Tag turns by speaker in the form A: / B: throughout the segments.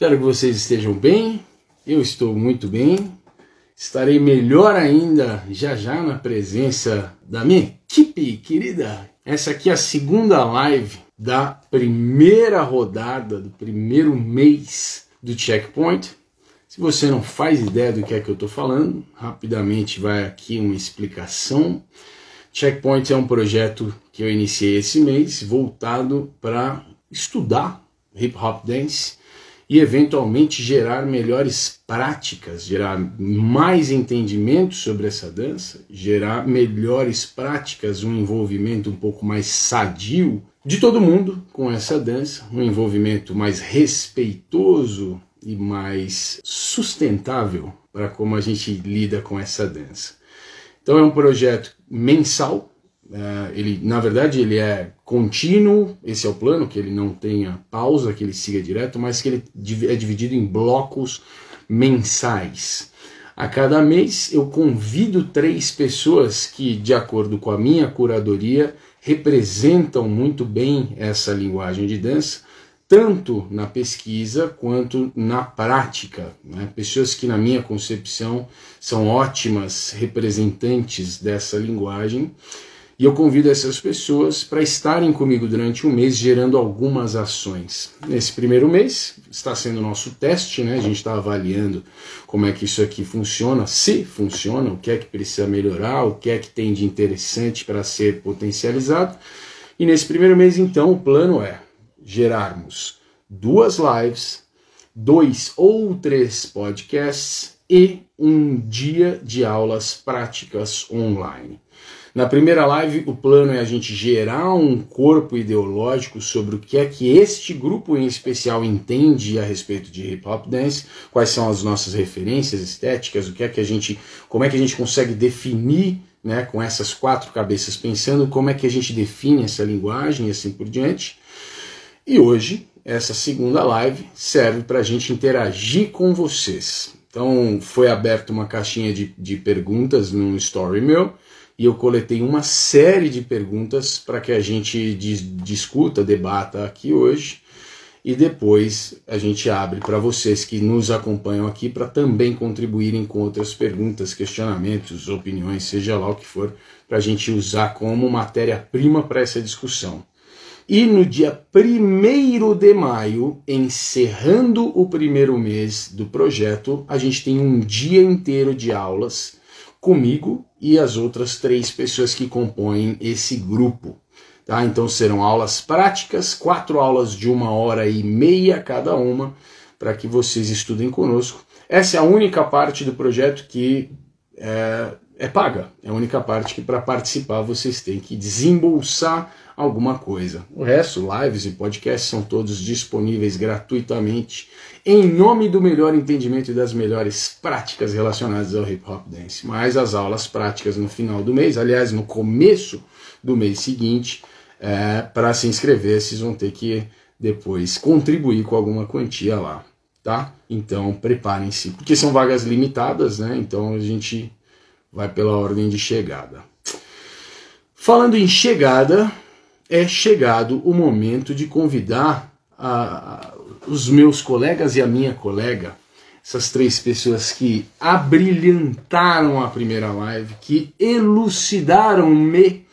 A: Espero que vocês estejam bem. Eu estou muito bem. Estarei melhor ainda já já na presença da minha equipe querida. Essa aqui é a segunda live da primeira rodada, do primeiro mês do Checkpoint. Se você não faz ideia do que é que eu estou falando, rapidamente vai aqui uma explicação. Checkpoint é um projeto que eu iniciei esse mês voltado para estudar hip hop dance e eventualmente gerar melhores práticas, gerar mais entendimento sobre essa dança, gerar melhores práticas, um envolvimento um pouco mais sadio de todo mundo com essa dança, um envolvimento mais respeitoso e mais sustentável para como a gente lida com essa dança. Então é um projeto mensal, Uh, ele, na verdade, ele é contínuo, esse é o plano, que ele não tenha pausa, que ele siga direto, mas que ele é dividido em blocos mensais. A cada mês eu convido três pessoas que, de acordo com a minha curadoria, representam muito bem essa linguagem de dança, tanto na pesquisa quanto na prática. Né? Pessoas que, na minha concepção, são ótimas representantes dessa linguagem e eu convido essas pessoas para estarem comigo durante um mês gerando algumas ações. Nesse primeiro mês está sendo nosso teste, né? A gente está avaliando como é que isso aqui funciona, se funciona, o que é que precisa melhorar, o que é que tem de interessante para ser potencializado. E nesse primeiro mês, então, o plano é gerarmos duas lives, dois ou três podcasts e um dia de aulas práticas online. Na primeira live, o plano é a gente gerar um corpo ideológico sobre o que é que este grupo em especial entende a respeito de hip hop dance, quais são as nossas referências estéticas, o que é que a gente, como é que a gente consegue definir, né, com essas quatro cabeças pensando, como é que a gente define essa linguagem e assim por diante. E hoje, essa segunda live serve para a gente interagir com vocês. Então, foi aberta uma caixinha de, de perguntas no story meu e eu coletei uma série de perguntas para que a gente discuta, debata aqui hoje e depois a gente abre para vocês que nos acompanham aqui para também contribuírem com outras perguntas, questionamentos, opiniões, seja lá o que for, para a gente usar como matéria-prima para essa discussão. E no dia 1 de maio, encerrando o primeiro mês do projeto, a gente tem um dia inteiro de aulas comigo e as outras três pessoas que compõem esse grupo. Tá? Então serão aulas práticas, quatro aulas de uma hora e meia cada uma, para que vocês estudem conosco. Essa é a única parte do projeto que é, é paga. É a única parte que para participar vocês têm que desembolsar alguma coisa. O resto, lives e podcasts são todos disponíveis gratuitamente em nome do melhor entendimento e das melhores práticas relacionadas ao hip hop dance. Mas as aulas práticas no final do mês, aliás, no começo do mês seguinte, é, para se inscrever, vocês vão ter que depois contribuir com alguma quantia lá, tá? Então preparem-se, porque são vagas limitadas, né? Então a gente vai pela ordem de chegada. Falando em chegada, é chegado o momento de convidar a, os meus colegas e a minha colega, essas três pessoas que abrilhantaram a primeira live, que elucidaram-me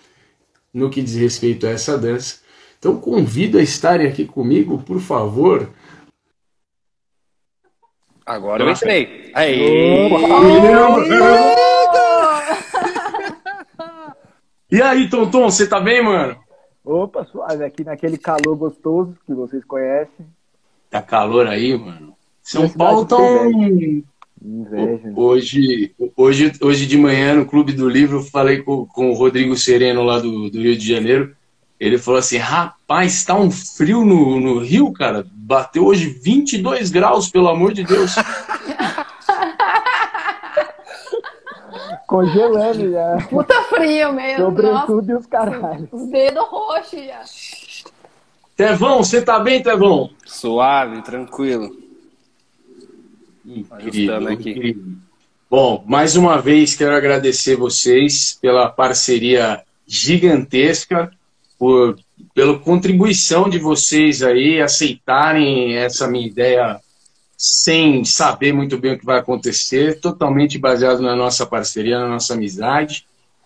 A: no que diz respeito a essa dança. Então convido a estarem aqui comigo, por favor.
B: Agora eu entrei. Aí.
A: E aí, Tonton, você tá bem, mano?
C: Opa, suave, aqui naquele calor gostoso que vocês conhecem.
A: Tá calor aí, mano? São Paulo tá um...
C: Inveja.
A: Hoje, hoje, hoje de manhã, no Clube do Livro, falei com, com o Rodrigo Sereno lá do, do Rio de Janeiro. Ele falou assim: rapaz, tá um frio no, no Rio, cara. Bateu hoje 22 graus, pelo amor de Deus.
C: Congelando já.
D: Puta frio mesmo.
C: Sobretudo e os caralhos.
D: Os dedos roxos já.
A: Tevão, você tá bem, Tevão?
B: Suave, tranquilo.
A: Incrível, incrível. Bom, mais uma vez quero agradecer vocês pela parceria gigantesca, por, pela contribuição de vocês aí, aceitarem essa minha ideia sem saber muito bem o que vai acontecer, totalmente baseado na nossa parceria, na nossa amizade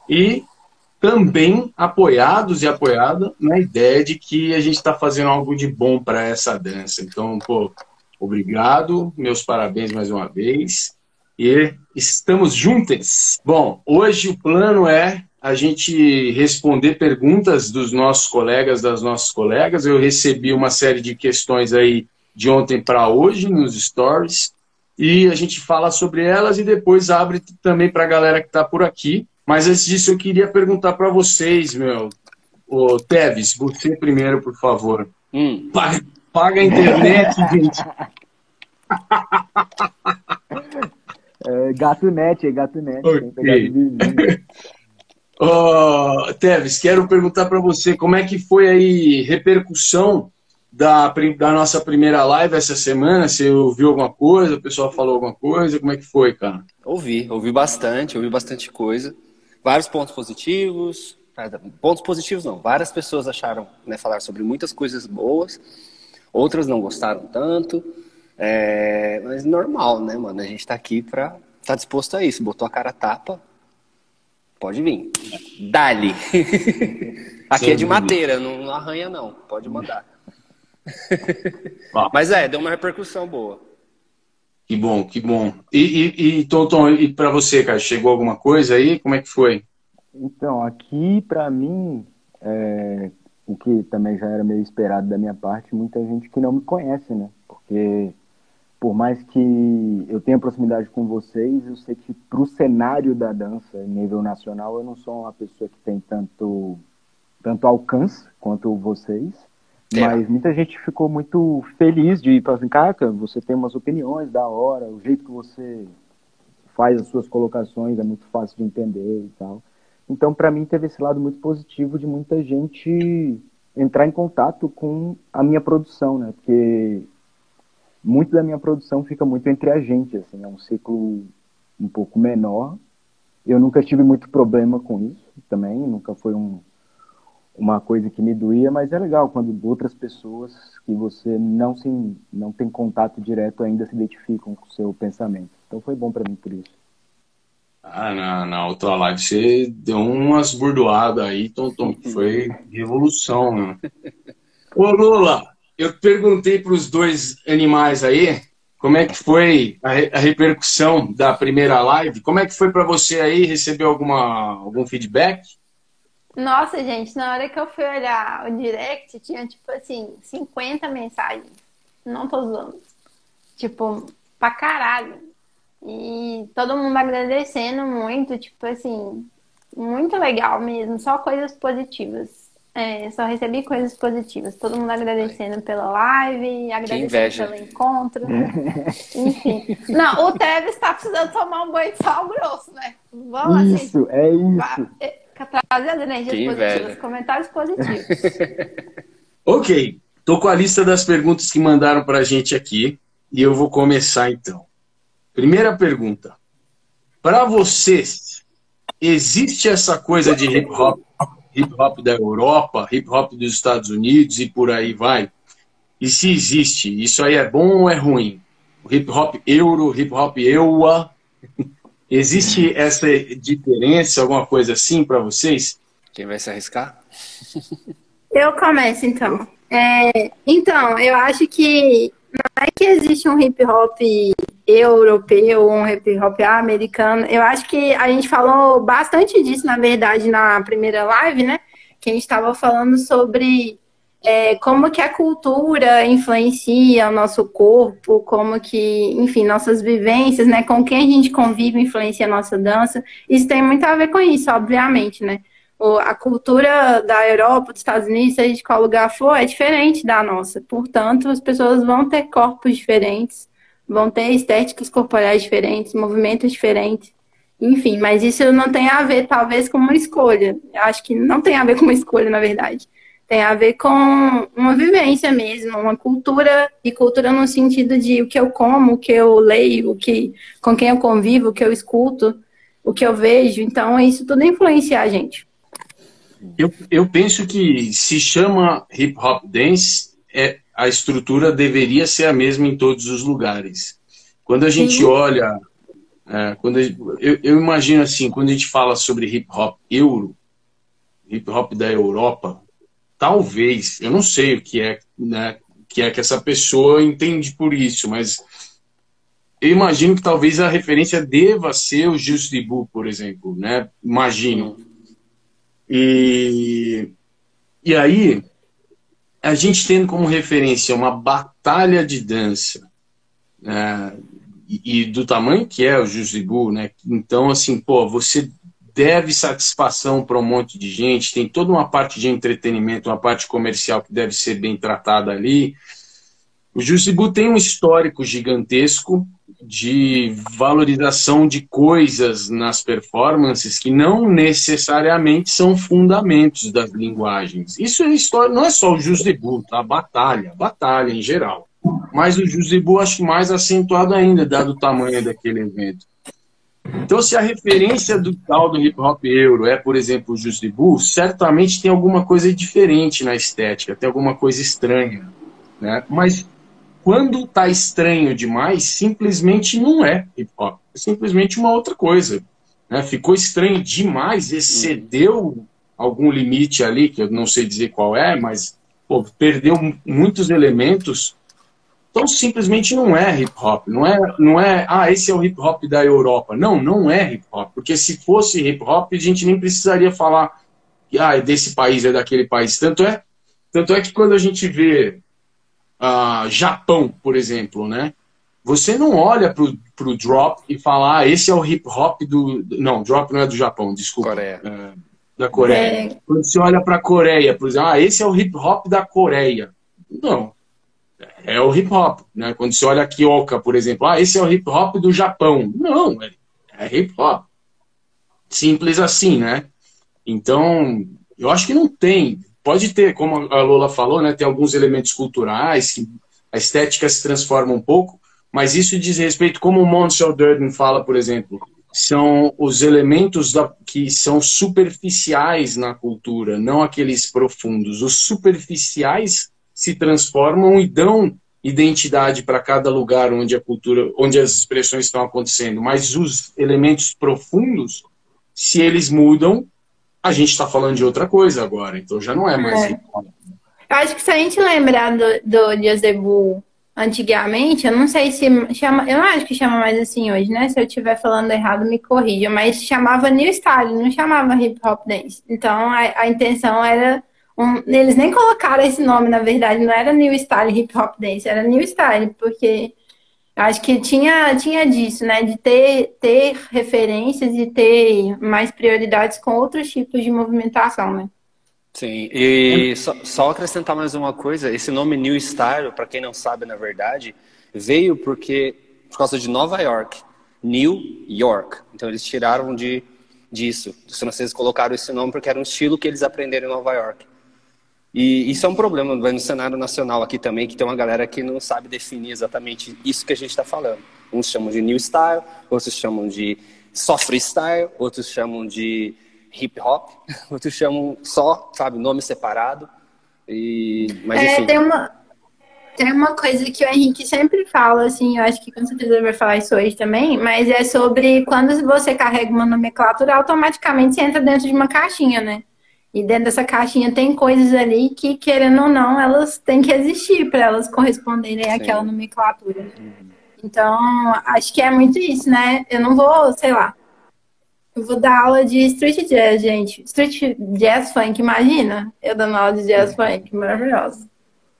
A: e também apoiados e apoiada na ideia de que a gente está fazendo algo de bom para essa dança. Então, pô, obrigado, meus parabéns mais uma vez e estamos juntos. Bom, hoje o plano é a gente responder perguntas dos nossos colegas, das nossas colegas. Eu recebi uma série de questões aí de ontem para hoje nos stories e a gente fala sobre elas e depois abre também para a galera que está por aqui. Mas antes disso, eu queria perguntar para vocês, meu. Ô, Teves, você primeiro, por favor. Hum. Paga, paga a internet, gente.
C: É, gato net, é gato net.
A: Okay. oh, Teves, quero perguntar para você como é que foi aí repercussão da, da nossa primeira live essa semana? Você ouviu alguma coisa? O pessoal falou alguma coisa? Como é que foi, cara?
B: Ouvi, ouvi bastante, ouvi bastante coisa. Vários pontos positivos. Pontos positivos não, várias pessoas acharam, né, falar sobre muitas coisas boas, outras não gostaram tanto. É, mas normal, né, mano? A gente tá aqui pra. tá disposto a isso. Botou a cara a tapa. Pode vir. Dali. aqui é de madeira, não, não arranha, não. Pode mandar. mas é, deu uma repercussão boa.
A: Que bom, que bom. E, e, e Tonton, e para você, cara, chegou alguma coisa aí? Como é que foi?
C: Então, aqui para mim, é, o que também já era meio esperado da minha parte, muita gente que não me conhece, né? Porque por mais que eu tenha proximidade com vocês, eu sei que para o cenário da dança em nível nacional, eu não sou uma pessoa que tem tanto, tanto alcance quanto vocês. É. Mas muita gente ficou muito feliz de falar assim, cara, você tem umas opiniões da hora, o jeito que você faz as suas colocações é muito fácil de entender e tal. Então, para mim, teve esse lado muito positivo de muita gente entrar em contato com a minha produção, né? Porque muito da minha produção fica muito entre a gente, assim, é um ciclo um pouco menor. Eu nunca tive muito problema com isso também, nunca foi um, uma coisa que me doía, mas é legal quando outras pessoas que você não se não tem contato direto ainda se identificam com o seu pensamento. Então foi bom para mim por isso.
A: Ah, na, na outra live você deu umas burdoadas aí, Tom, Tom, foi revolução, né? Ô Lula, eu perguntei para os dois animais aí como é que foi a, a, repercussão da primeira live. Como é que foi para você aí? Recebeu alguma, algum feedback?
D: Nossa, gente, na hora que eu fui olhar o direct, tinha tipo assim, 50 mensagens. Não tô zoando. Tipo, pra caralho. E todo mundo agradecendo muito, tipo assim, muito legal mesmo, só coisas positivas. É, só recebi coisas positivas. Todo mundo agradecendo pela live, agradecendo pelo encontro. Enfim. Não, o Tevez está precisando tomar um banho de sal grosso, né?
C: Vamos Isso, assim, é isso.
D: Trazer as energias que positivas, comentários positivos.
A: ok. Tô com a lista das perguntas que mandaram pra gente aqui. E eu vou começar então. Primeira pergunta. Para vocês, existe essa coisa de hip hop hip hop da Europa, hip hop dos Estados Unidos e por aí vai. E se existe, isso aí é bom ou é ruim? O hip hop euro, hip hop eua, existe essa diferença, alguma coisa assim para vocês?
B: Quem vai se arriscar?
D: Eu começo então. É, então, eu acho que não é que existe um hip hop europeu, um hip hop americano. Eu acho que a gente falou bastante disso, na verdade, na primeira live, né? Que a gente estava falando sobre é, como que a cultura influencia o nosso corpo, como que, enfim, nossas vivências, né? Com quem a gente convive influencia a nossa dança. Isso tem muito a ver com isso, obviamente, né? a cultura da Europa, dos Estados Unidos, seja de qual lugar for, é diferente da nossa. Portanto, as pessoas vão ter corpos diferentes, vão ter estéticas corporais diferentes, movimentos diferentes. Enfim, mas isso não tem a ver, talvez, com uma escolha. Eu acho que não tem a ver com uma escolha, na verdade. Tem a ver com uma vivência mesmo, uma cultura, e cultura no sentido de o que eu como, o que eu leio, o que, com quem eu convivo, o que eu escuto, o que eu vejo. Então, isso tudo influencia a gente.
A: Eu, eu penso que se chama hip hop dance, é, a estrutura deveria ser a mesma em todos os lugares. Quando a gente Sim. olha, é, quando a, eu, eu, imagino assim, quando a gente fala sobre hip hop euro, hip hop da Europa, talvez, eu não sei o que é, né, que é que essa pessoa entende por isso, mas eu imagino que talvez a referência deva ser o Just Dibu, por exemplo, né? Imagino. E, e aí, a gente tendo como referência uma batalha de dança, né? e, e, do tamanho que é o Just Dibu, né? Então, assim, pô, você deve satisfação para um monte de gente, tem toda uma parte de entretenimento, uma parte comercial que deve ser bem tratada ali. O Jusibu tem um histórico gigantesco de valorização de coisas nas performances que não necessariamente são fundamentos das linguagens. Isso é história, não é só o Jusibu, tá? Batalha, batalha em geral. Mas o Jusibu acho mais acentuado ainda, dado o tamanho daquele evento. Então, se a referência do tal do hip hop euro é, por exemplo, o Just Bull, certamente tem alguma coisa diferente na estética, tem alguma coisa estranha. Né? Mas quando tá estranho demais, simplesmente não é hip hop. É simplesmente uma outra coisa. Né? Ficou estranho demais, excedeu algum limite ali, que eu não sei dizer qual é, mas pô, perdeu muitos elementos então simplesmente não é hip hop, não é, não é, ah, esse é o hip hop da Europa. Não, não é hip hop, porque se fosse hip hop, a gente nem precisaria falar que ah, é desse país, é daquele país. Tanto é, tanto é que quando a gente vê uh, Japão, por exemplo, né? Você não olha pro, pro drop e fala, ah, esse é o hip hop do. Não, drop não é do Japão, desculpa.
B: Coreia. É,
A: da Coreia. É... Quando você olha para a Coreia, por exemplo, ah, esse é o hip hop da Coreia. Não, é o hip hop. Né? Quando você olha a Kyoka, por exemplo, ah, esse é o hip hop do Japão. Não, é, é hip hop. Simples assim, né? Então, eu acho que não tem. Pode ter, como a Lola falou, né? Tem alguns elementos culturais, que a estética se transforma um pouco, mas isso diz respeito, como o Monshel Durden fala, por exemplo, são os elementos da, que são superficiais na cultura, não aqueles profundos. Os superficiais se transformam e dão identidade para cada lugar onde a cultura, onde as expressões estão acontecendo. Mas os elementos profundos, se eles mudam, a gente está falando de outra coisa agora. Então já não é mais. É.
D: Eu acho que se a gente lembrar do, do Diazebu antigamente, eu não sei se chama, eu não acho que chama mais assim hoje, né? Se eu estiver falando errado, me corrija, mas chamava New Style, não chamava Hip Hop Dance. Então a, a intenção era um, eles nem colocaram esse nome, na verdade, não era New Style Hip Hop Dance, era New Style, porque acho que tinha, tinha disso, né? De ter, ter referências e ter mais prioridades com outros tipos de movimentação, né?
B: Sim, e só, só acrescentar mais uma coisa, esse nome New Style, para quem não sabe, na verdade, veio porque por causa de Nova York, New York. Então eles tiraram de disso. Os franceses colocaram esse nome porque era um estilo que eles aprenderam em Nova York. E isso é um problema no cenário nacional aqui também, que tem uma galera que não sabe definir exatamente isso que a gente está falando. Uns chamam de new style, outros chamam de só freestyle, outros chamam de hip hop, outros chamam só, sabe, nome separado. E, mas,
D: é, tem uma, tem uma coisa que o Henrique sempre fala, assim, eu acho que com certeza ele vai falar isso hoje também, mas é sobre quando você carrega uma nomenclatura, automaticamente você entra dentro de uma caixinha, né? E dentro dessa caixinha tem coisas ali que, querendo ou não, elas têm que existir para elas corresponderem Sim. àquela nomenclatura. Uhum. Então, acho que é muito isso, né? Eu não vou, sei lá. Eu vou dar aula de street jazz, gente. Street jazz funk, imagina? Eu dando aula de jazz funk, maravilhosa.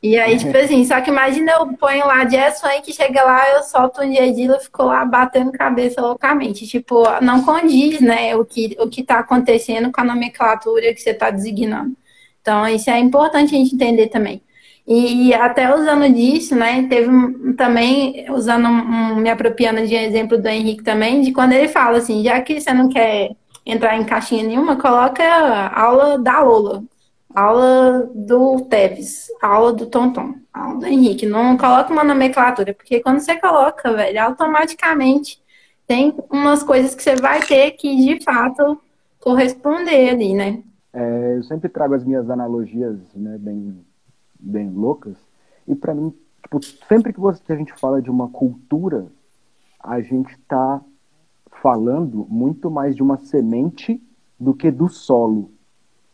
D: E aí, tipo assim, só que imagina eu ponho lá jazz funk, chega lá, eu solto um Dilla e fico lá batendo cabeça loucamente. Tipo, não condiz, né, o que, o que tá acontecendo com a nomenclatura que você tá designando. Então, isso é importante a gente entender também. E até usando disso, né, teve um, também, usando um, me apropriando de exemplo do Henrique também, de quando ele fala assim, já que você não quer entrar em caixinha nenhuma, coloca a aula da Lola aula do Teves, aula do Tonton, aula do Henrique. Não coloca uma nomenclatura, porque quando você coloca, velho, automaticamente tem umas coisas que você vai ter que, de fato, corresponder ali, né?
C: É, eu sempre trago as minhas analogias né, bem, bem loucas. E para mim, tipo, sempre que, você, que a gente fala de uma cultura, a gente está falando muito mais de uma semente do que do solo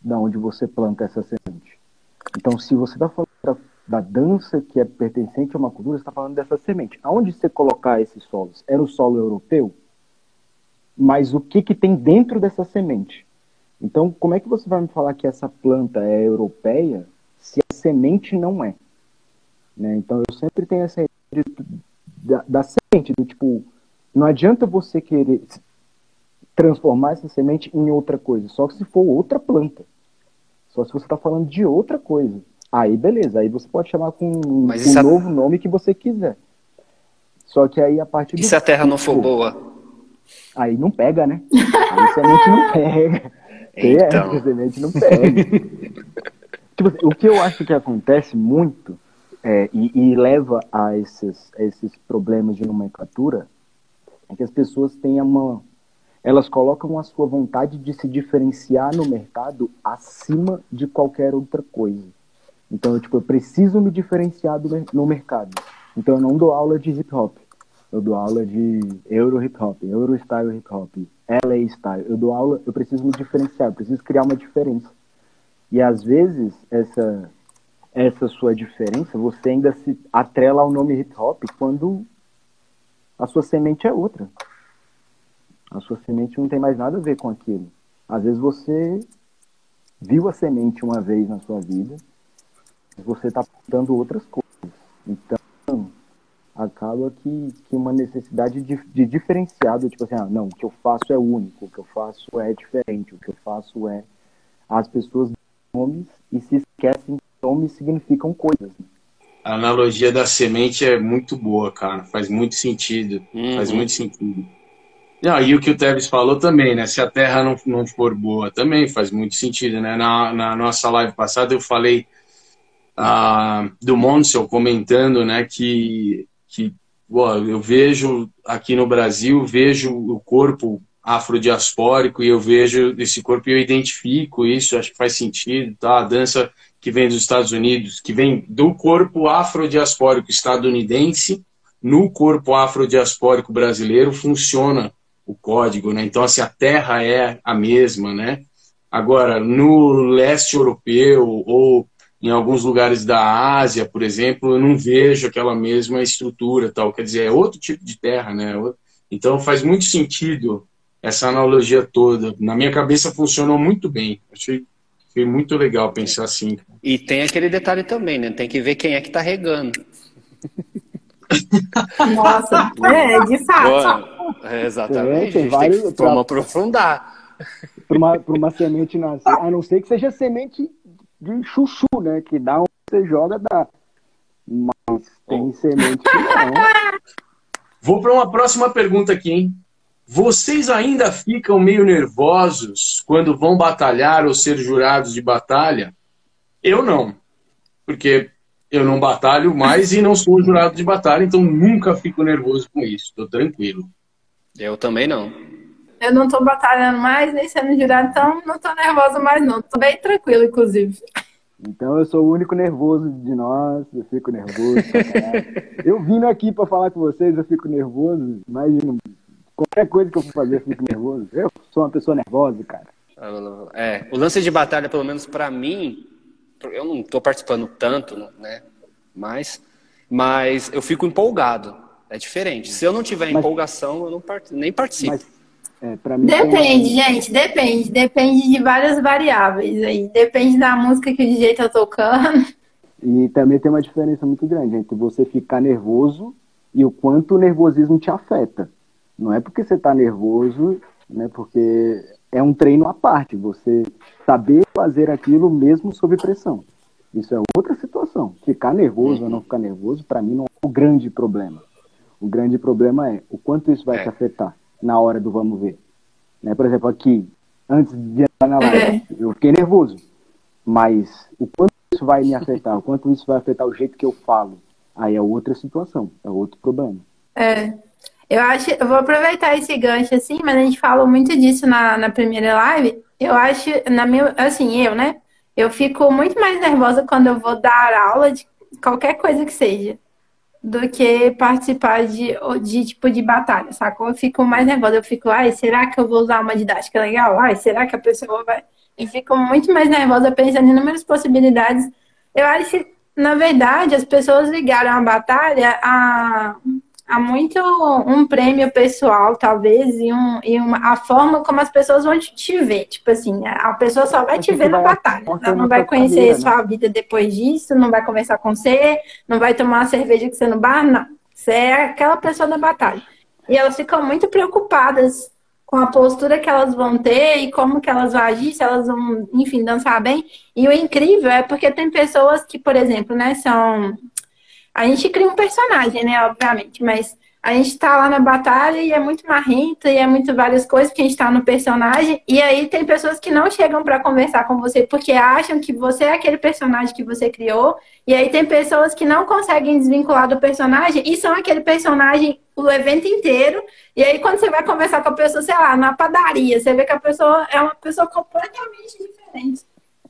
C: da onde você planta essa semente. Então, se você está falando da, da, dança que é pertencente a uma cultura, você está falando dessa semente. Aonde você colocar esses solos? Era o solo europeu? Mas o que, que tem dentro dessa semente? Então, como é que você vai me falar que essa planta é europeia se a semente não é? Né? Então, eu sempre tenho essa ideia da, da semente, do tipo, não adianta você querer transformar essa semente em outra coisa, só que se for outra planta. Só se você está falando de outra coisa. Aí, beleza, aí você pode chamar com, um a... novo nome que você quiser. Só que aí a partir
B: E se a terra não for boa?
C: Aí não pega, né? Aí semente não pega. Então. É, semente não pega. tipo, assim, o que eu acho que acontece muito é, e, e, leva a esses, a esses problemas de nomenclatura é que as pessoas têm uma. Elas colocam a sua vontade de se diferenciar no mercado acima de qualquer outra coisa. Então, tipo, eu preciso me diferenciar do, no mercado. Então, eu não dou aula de hip hop. Eu dou aula de Euro hip hop, Euro style hip hop, LA style. Eu dou aula, eu preciso me diferenciar, eu preciso criar uma diferença. E às vezes, essa, essa sua diferença, você ainda se atrela ao nome hip hop quando a sua semente é outra. A sua semente não tem mais nada a ver com aquilo. Às vezes você viu a semente uma vez na sua vida, você está plantando outras coisas. Então, acaba que, que uma necessidade de, de diferenciado, tipo assim, ah, não, o que eu faço é único, o que eu faço é diferente, o que eu faço é. As pessoas nomes e se esquecem que nomes significam coisas. Né?
A: a analogia da semente é muito boa, cara. Faz muito sentido. Uhum. Faz muito sentido. Ah, e o que o Teves falou também, né? Se a terra não, não for boa, também faz muito sentido, né? Na, na nossa live passada eu falei ah, do Monsel comentando, né, que, que eu vejo aqui no Brasil, vejo o corpo afrodiaspórico e eu vejo esse corpo e eu identifico isso, acho que faz sentido, tá? A dança que vem dos Estados Unidos, que vem do corpo afrodiaspórico estadunidense, no corpo afrodiaspórico brasileiro funciona o código, né? Então, assim, a terra é a mesma, né? Agora, no leste europeu ou em alguns lugares da Ásia, por exemplo, eu não vejo aquela mesma estrutura, tal. Quer dizer, é outro tipo de terra, né? Então, faz muito sentido essa analogia toda. Na minha cabeça funcionou muito bem. Achei foi muito legal pensar assim.
B: E tem aquele detalhe também, né? Tem que ver quem é que tá regando.
D: Nossa, é, de fato.
B: É, exatamente. É, tem vários, tem aprofundar.
C: Para uma, uma semente nascer, a não ser que seja semente de chuchu, né? Que dá onde você joga, dá. Mas tem oh. semente que não.
A: Vou para uma próxima pergunta aqui, hein? Vocês ainda ficam meio nervosos quando vão batalhar ou ser jurados de batalha? Eu não, porque eu não batalho mais e não sou jurado de batalha, então nunca fico nervoso com isso, estou tranquilo.
B: Eu também não.
D: Eu não estou batalhando mais, nem sendo jurado, então não estou nervosa mais não, estou bem tranquilo, inclusive.
C: Então eu sou o único nervoso de nós, eu fico nervoso. eu vindo aqui para falar com vocês, eu fico nervoso, imagina Qualquer coisa que eu for fazer, eu fico nervoso. Eu sou uma pessoa nervosa, cara.
B: É, o lance de batalha, pelo menos para mim, eu não estou participando tanto, né? Mas, mas eu fico empolgado. É diferente. Se eu não tiver mas, empolgação, eu não part... nem participo. Mas,
D: é, depende, gente, depende. Depende de várias variáveis aí. Depende da música que o DJ tá tocando.
C: E também tem uma diferença muito grande entre você ficar nervoso e o quanto o nervosismo te afeta. Não é porque você está nervoso, né? Porque é um treino à parte. Você saber fazer aquilo mesmo sob pressão. Isso é outra situação. Ficar nervoso ou não ficar nervoso, para mim, não é o grande problema. O grande problema é o quanto isso vai é. te afetar na hora do vamos ver. Né? Por exemplo, aqui, antes de entrar na live, é. eu fiquei nervoso. Mas o quanto isso vai me afetar, o quanto isso vai afetar o jeito que eu falo, aí é outra situação, é outro problema.
D: É, eu acho, eu vou aproveitar esse gancho assim, mas a gente falou muito disso na, na primeira live. Eu acho, na minha, assim, eu, né? Eu fico muito mais nervosa quando eu vou dar aula de, qualquer coisa que seja do que participar de, de tipo de batalha, sacou? Eu fico mais nervosa, eu fico, ai, será que eu vou usar uma didática legal? Ai, será que a pessoa vai. E fico muito mais nervosa pensando em inúmeras possibilidades. Eu acho que, na verdade, as pessoas ligaram a batalha a há muito um prêmio pessoal, talvez, e, um, e uma, a forma como as pessoas vão te ver. Tipo assim, a pessoa só vai te ver na batalha. Ela não vai conhecer sua né? vida depois disso, não vai conversar com você, não vai tomar uma cerveja com você no bar, não. Você é aquela pessoa da batalha. E elas ficam muito preocupadas com a postura que elas vão ter e como que elas vão agir, se elas vão, enfim, dançar bem. E o incrível é porque tem pessoas que, por exemplo, né, são a gente cria um personagem, né, obviamente, mas a gente tá lá na batalha e é muito marrento e é muito várias coisas que a gente tá no personagem. E aí tem pessoas que não chegam para conversar com você porque acham que você é aquele personagem que você criou. E aí tem pessoas que não conseguem desvincular do personagem e são aquele personagem o evento inteiro. E aí quando você vai conversar com a pessoa, sei lá, na padaria, você vê que a pessoa é uma pessoa completamente diferente.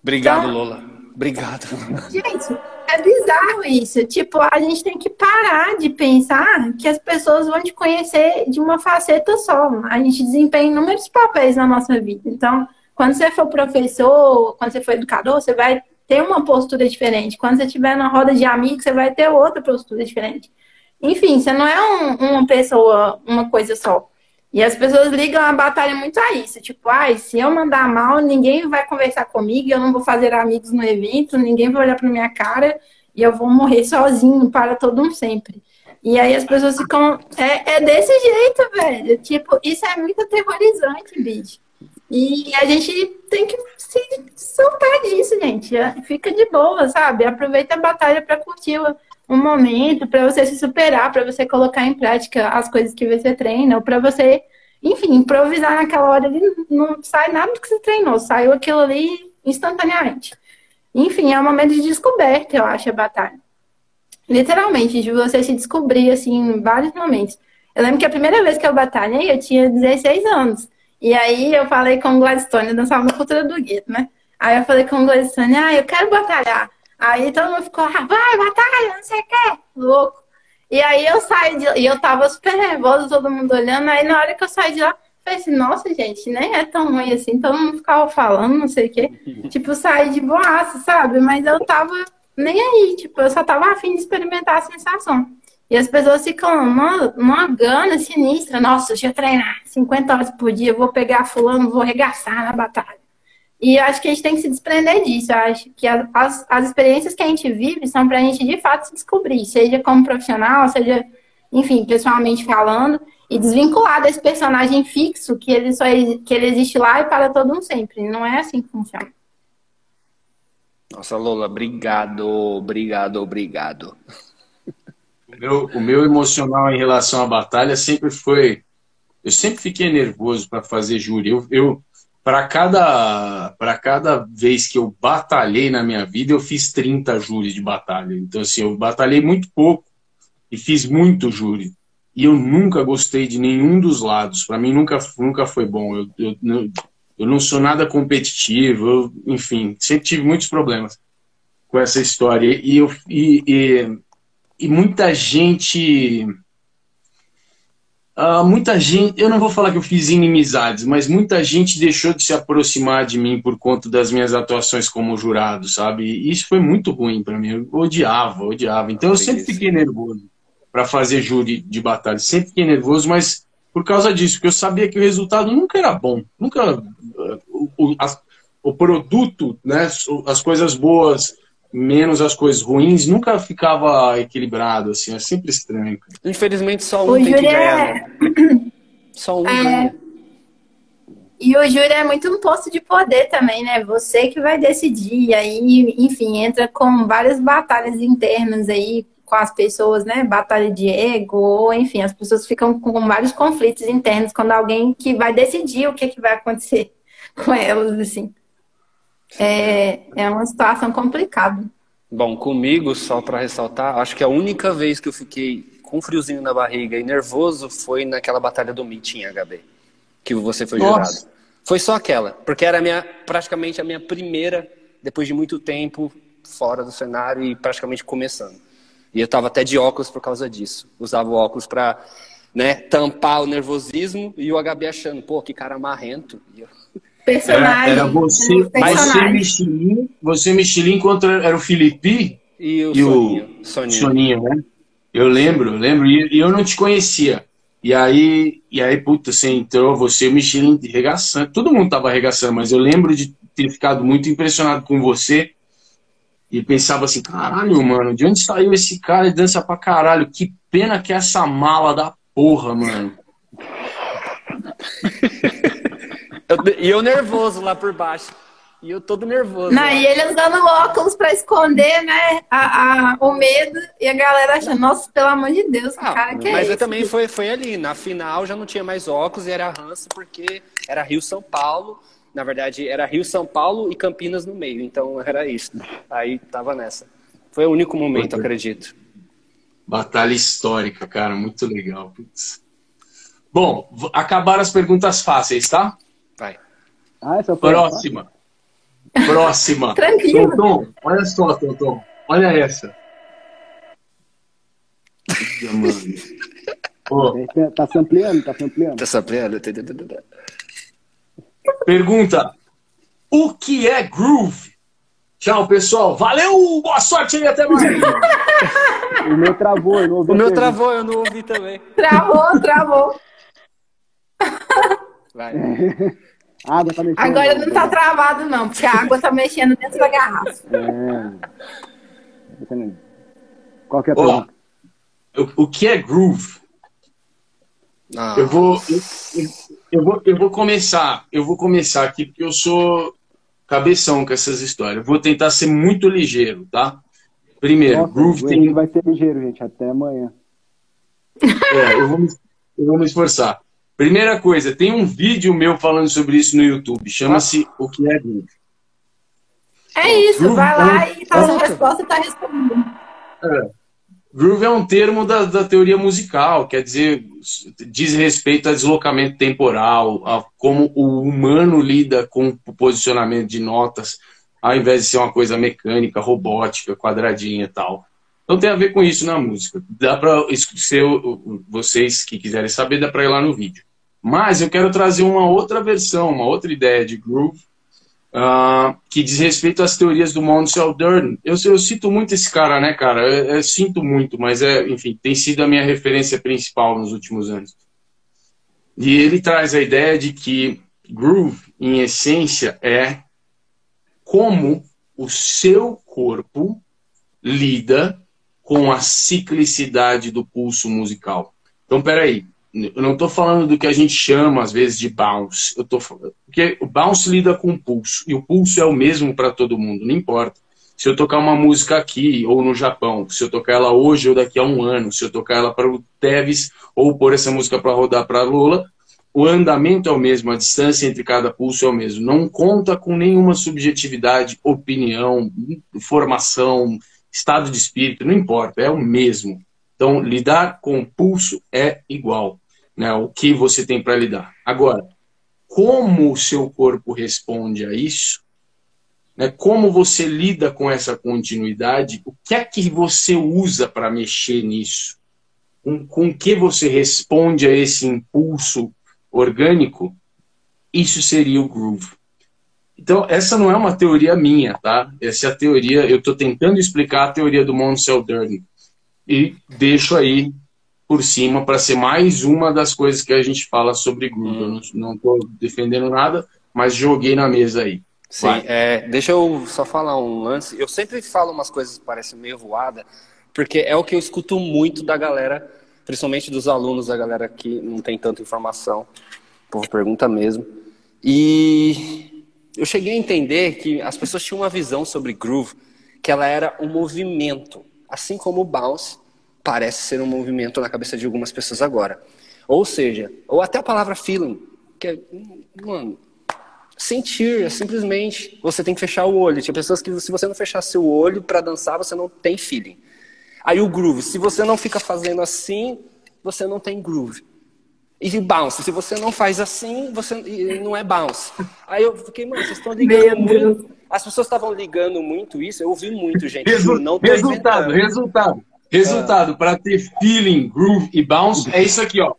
B: Obrigado, então, Lola. Obrigado.
D: Gente, é bizarro isso. Tipo, a gente tem que parar de pensar que as pessoas vão te conhecer de uma faceta só. A gente desempenha inúmeros papéis na nossa vida. Então, quando você for professor, quando você for educador, você vai ter uma postura diferente. Quando você estiver na roda de amigos, você vai ter outra postura diferente. Enfim, você não é um, uma pessoa, uma coisa só. E as pessoas ligam a batalha muito a isso. Tipo, ai, se eu mandar mal, ninguém vai conversar comigo, eu não vou fazer amigos no evento, ninguém vai olhar pra minha cara e eu vou morrer sozinho para todo um sempre. E aí as pessoas ficam. É, é desse jeito, velho. Tipo, isso é muito aterrorizante, bicho. E a gente tem que se soltar disso, gente. Fica de boa, sabe? Aproveita a batalha para curtir um momento para você se superar, para você colocar em prática as coisas que você treina, ou para você, enfim, improvisar naquela hora ali, não sai nada do que você treinou, saiu aquilo ali instantaneamente. Enfim, é um momento de descoberta, eu acho, a batalha. Literalmente, de você se descobrir, assim, em vários momentos. Eu lembro que a primeira vez que eu batalhei, eu tinha 16 anos. E aí eu falei com o Gladstone, eu dançava no Cultura do Gueto, né? Aí eu falei com o Gladstone, ah, eu quero batalhar. Aí todo mundo ficou, ah, vai, batalha, não sei o que, louco. E aí eu saí de lá, e eu tava super nervosa, todo mundo olhando. Aí na hora que eu saí de lá, eu falei assim, nossa, gente, nem é tão ruim assim, todo mundo ficava falando, não sei o quê. tipo, saí de boaça, sabe? Mas eu tava nem aí, tipo, eu só tava afim de experimentar a sensação. E as pessoas ficam numa, numa gana sinistra. Nossa, deixa eu treinar 50 horas por dia, vou pegar fulano, vou arregaçar na batalha. E acho que a gente tem que se desprender disso. Eu acho que as, as experiências que a gente vive são para a gente de fato se descobrir, seja como profissional, seja, enfim, pessoalmente falando, e desvincular desse personagem fixo que ele só que ele existe lá e para todo um sempre. Não é assim que funciona.
B: Nossa, Lola, obrigado, obrigado, obrigado.
A: O meu, o meu emocional em relação à batalha sempre foi. Eu sempre fiquei nervoso para fazer júri. Eu, eu, para cada para cada vez que eu batalhei na minha vida, eu fiz 30 júris de batalha. Então assim, eu batalhei muito pouco e fiz muito júri. E eu nunca gostei de nenhum dos lados. Para mim nunca nunca foi bom. Eu, eu, eu não sou nada competitivo, eu, enfim, sempre tive muitos problemas com essa história. E, eu, e, e, e muita gente Uh, muita gente, eu não vou falar que eu fiz inimizades, mas muita gente deixou de se aproximar de mim por conta das minhas atuações como jurado, sabe? E isso foi muito ruim para mim. Eu odiava, odiava. Então eu sempre fiquei nervoso para fazer júri de batalha. Sempre fiquei nervoso, mas por causa disso, porque eu sabia que o resultado nunca era bom. Nunca. Uh, o, o, a, o produto, né, as coisas boas menos as coisas ruins, nunca ficava equilibrado, assim, é sempre estranho.
B: Infelizmente só um o tem que ganhar. É... Só um é...
D: E o júri é muito um posto de poder também, né? Você que vai decidir. Aí, enfim, entra com várias batalhas internas aí com as pessoas, né? Batalha de ego, ou enfim, as pessoas ficam com vários conflitos internos quando alguém que vai decidir o que, que vai acontecer com elas, assim é, é uma situação complicada.
B: Bom, comigo, só para ressaltar, acho que a única vez que eu fiquei com friozinho na barriga e nervoso foi naquela batalha do Meeting HB, que você foi Nossa. jurado. Foi só aquela, porque era a minha, praticamente a minha primeira, depois de muito tempo, fora do cenário e praticamente começando. E eu tava até de óculos por causa disso. Usava o óculos para né, tampar o nervosismo e o HB achando, pô, que cara marrento. Eu...
D: Personagem.
A: Era, era você, você Michelin, você Michelin contra era o Felipe
B: e o
A: e
B: Soninho,
A: o
B: Soninho.
A: Soninho, né? Eu lembro, eu lembro, e eu não te conhecia. E aí, e aí, puta, você entrou, você, o Michelin, regaçando. Todo mundo tava arregaçando, mas eu lembro de ter ficado muito impressionado com você. E pensava assim, caralho, mano, de onde saiu esse cara e dança pra caralho? Que pena que é essa mala da porra, mano.
B: E eu nervoso lá por baixo. E eu todo nervoso.
D: Não,
B: lá.
D: e ele usando óculos pra esconder, né, a, a- o medo e a galera achando, nossa, pelo amor de Deus, que
B: Ah,
D: cara que é
B: mas
D: esse?
B: eu também foi, foi ali. Na final já não tinha mais óculos e era ranço porque era Rio-São Paulo. Na verdade, era Rio-São Paulo e Campinas no meio. Então era isso. Aí tava nessa. Foi o único momento,
A: Foi.
B: acredito.
A: Batalha histórica, cara, muito legal. putz. Bom, acabaram as perguntas fáceis, tá?
C: Ah, essa foi a
A: Próxima. Próxima.
D: Tranquilo.
A: Tonton, olha só, Tonton. Olha essa. Puta, mano. Ó,
C: parte. Tá se ampliando, tá se ampliando.
B: Tá sabendo?
A: pergunta: O que é groove? Tchau, pessoal. Valeu, boa sorte aí, até mais.
C: O meu travou, eu não ouvi
B: O meu travou, eu não ouvi também.
D: Travou, travou.
B: Vai.
C: A água tá mexendo.
D: Agora não tá travado, não, porque a água tá mexendo dentro da garrafa.
C: É. Qual que é a pergunta?
A: o, o que é groove?
B: Ah,
A: Eu vou, eu, eu- vou, eu vou começar. Eu vou começar aqui porque eu sou cabeção com essas histórias. Eu vou tentar ser muito ligeiro, tá? Primeiro,
C: Nossa,
A: groove tem.
C: Vai ser ligeiro, gente. Até amanhã.
A: É, eu vou, me, eu vou me esforçar. Primeira coisa, tem um vídeo meu falando sobre isso no YouTube. Chama-se O que é groove.
D: É isso, vai lá e faz a resposta e tá respondendo.
A: Groove é um termo da, da teoria musical, quer dizer, diz respeito a deslocamento temporal, a como o humano lida com o posicionamento de notas, ao invés de ser uma coisa mecânica, robótica, quadradinha e tal. Então tem a ver com isso na música. Dá para vocês que quiserem saber, dá para ir lá no vídeo. Mas eu quero trazer uma outra versão, uma outra ideia de groove, ah, que diz respeito às teorias do Monsell Durden. Eu, eu cito muito esse cara, né, cara? Eu, eu sinto muito, mas é, enfim, tem sido a minha referência principal nos últimos anos. E ele traz a ideia de que groove, em essência, é como o seu corpo lida com a ciclicidade do pulso musical. Então, peraí, eu não estou falando do que a gente chama, às vezes, de bounce. Eu tô falando, porque o bounce lida com o pulso, e o pulso é o mesmo para todo mundo, não importa. Se eu tocar uma música aqui ou no Japão, se eu tocar ela hoje ou daqui a um ano, se eu tocar ela para o Tevis ou pôr essa música para rodar para a Lola, o andamento é o mesmo, a distância entre cada pulso é o mesmo. Não conta com nenhuma subjetividade, opinião, formação, estado de espírito, não importa, é o mesmo. Então, lidar com o pulso é igual, né? O que você tem para lidar. Agora, como o seu corpo responde a isso, né? Como você lida com essa continuidade, o que é que você usa para mexer nisso? Com, com que você responde a esse impulso orgânico? Isso seria o groove. Então, essa não é uma teoria minha, tá? Essa é a teoria, eu estou tentando explicar a teoria do Monsell Durden e deixo aí por cima para ser mais uma das coisas que a gente fala sobre groove. Eu não estou defendendo nada, mas joguei na mesa aí.
B: Sim, é, deixa eu só falar um lance. Eu sempre falo umas coisas que parecem meio voada, porque é o que eu escuto muito da galera, principalmente dos alunos, da galera que não tem tanta informação. O povo pergunta mesmo. E eu cheguei a entender que as pessoas tinham uma visão sobre groove, que ela era um movimento, assim como o bounce parece ser um movimento na cabeça de algumas pessoas agora. Ou seja, ou até a palavra feeling, que é, mano, sentir, é simplesmente. Você tem que fechar o olho. Tinha pessoas que, se você não fechar seu olho para dançar, você não tem feeling. Aí o groove, se você não fica fazendo assim, você não tem groove. E bounce, se você não faz assim, você não é bounce. Aí eu fiquei, mano, vocês estão ligando muito. As pessoas estavam ligando muito isso, eu ouvi muito, gente.
A: Resu não resultado, inventando. resultado. Resultado, ah. para ter feeling, groove e bounce, é isso aqui, ó.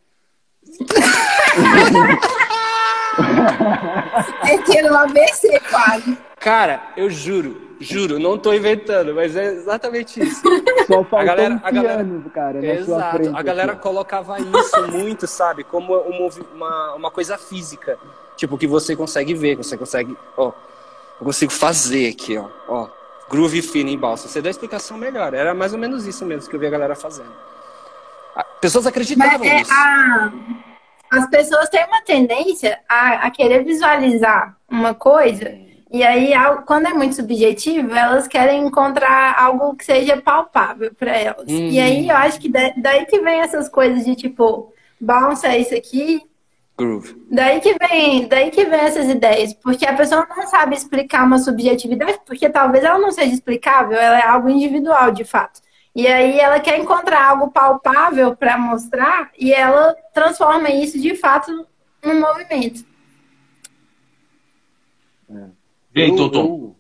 D: é ter um ABC quase.
B: Cara, eu juro, juro, não tô inventando, mas é exatamente isso.
C: Só a galera, a galera, cara,
B: exato, frente, a galera aqui. colocava isso muito, sabe, como uma, uma coisa física, tipo que você consegue ver, você consegue, ó, eu consigo fazer aqui, ó, ó, groove fino em balsa. Você deu a explicação melhor, era mais ou menos isso mesmo que eu vi a galera fazendo. Pessoas acreditavam
D: mas, é,
B: nisso.
D: A as pessoas têm uma tendência a, a, querer visualizar uma coisa e aí, quando é muito subjetivo, elas querem encontrar algo que seja palpável para elas. Uhum. E aí, eu acho que daí que vem essas coisas de tipo, bounce é isso aqui.
B: Groove.
D: Daí que vem, daí que vem essas ideias, porque a pessoa não sabe explicar uma subjetividade, porque talvez ela não seja explicável, ela é algo individual, de fato. E aí ela quer encontrar algo palpável para mostrar e ela transforma isso de fato num movimento.
C: É. Vem, Toton.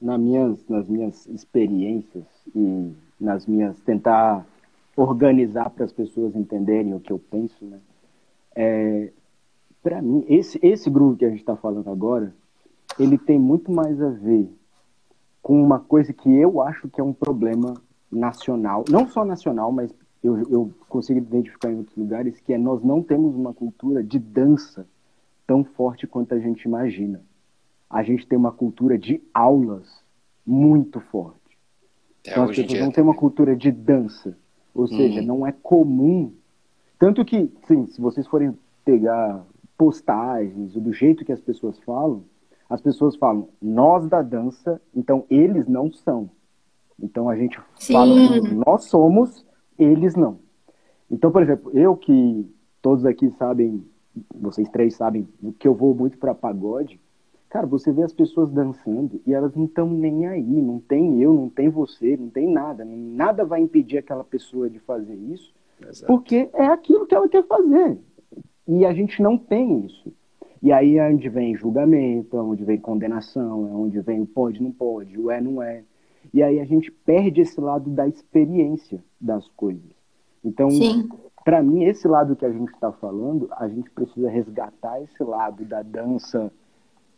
C: nas, minhas, nas minhas experiências e nas minhas tentar organizar para as pessoas entenderem o que eu penso, né? É, para mim, esse, esse grupo que a gente está falando agora, ele tem muito mais a ver com uma coisa que eu acho que é um problema nacional, não só nacional, mas eu, eu consigo identificar em outros lugares, que é nós não temos uma cultura de dança tão forte quanto a gente imagina a gente tem uma cultura de aulas muito forte. É, então as pessoas não têm uma cultura de dança. Ou uhum. seja, não é comum. Tanto que, sim, se vocês forem pegar postagens, do jeito que as pessoas falam, as pessoas falam, nós da dança, então eles não são. Então a gente sim. fala que nós somos, eles não. Então, por exemplo, eu que todos aqui sabem, vocês três sabem, que eu vou muito para pagode, Cara, você vê as pessoas dançando e elas não estão nem aí, não tem eu, não tem você, não tem nada. Nada vai impedir aquela pessoa de fazer isso, Exato. porque é aquilo que ela quer fazer. E a gente não tem isso. E aí é onde vem julgamento, é onde vem condenação, é onde vem o pode, não pode, o é, não é. E aí a gente perde esse lado da experiência das coisas. Então, para mim, esse lado que a gente está falando, a gente precisa resgatar esse lado da dança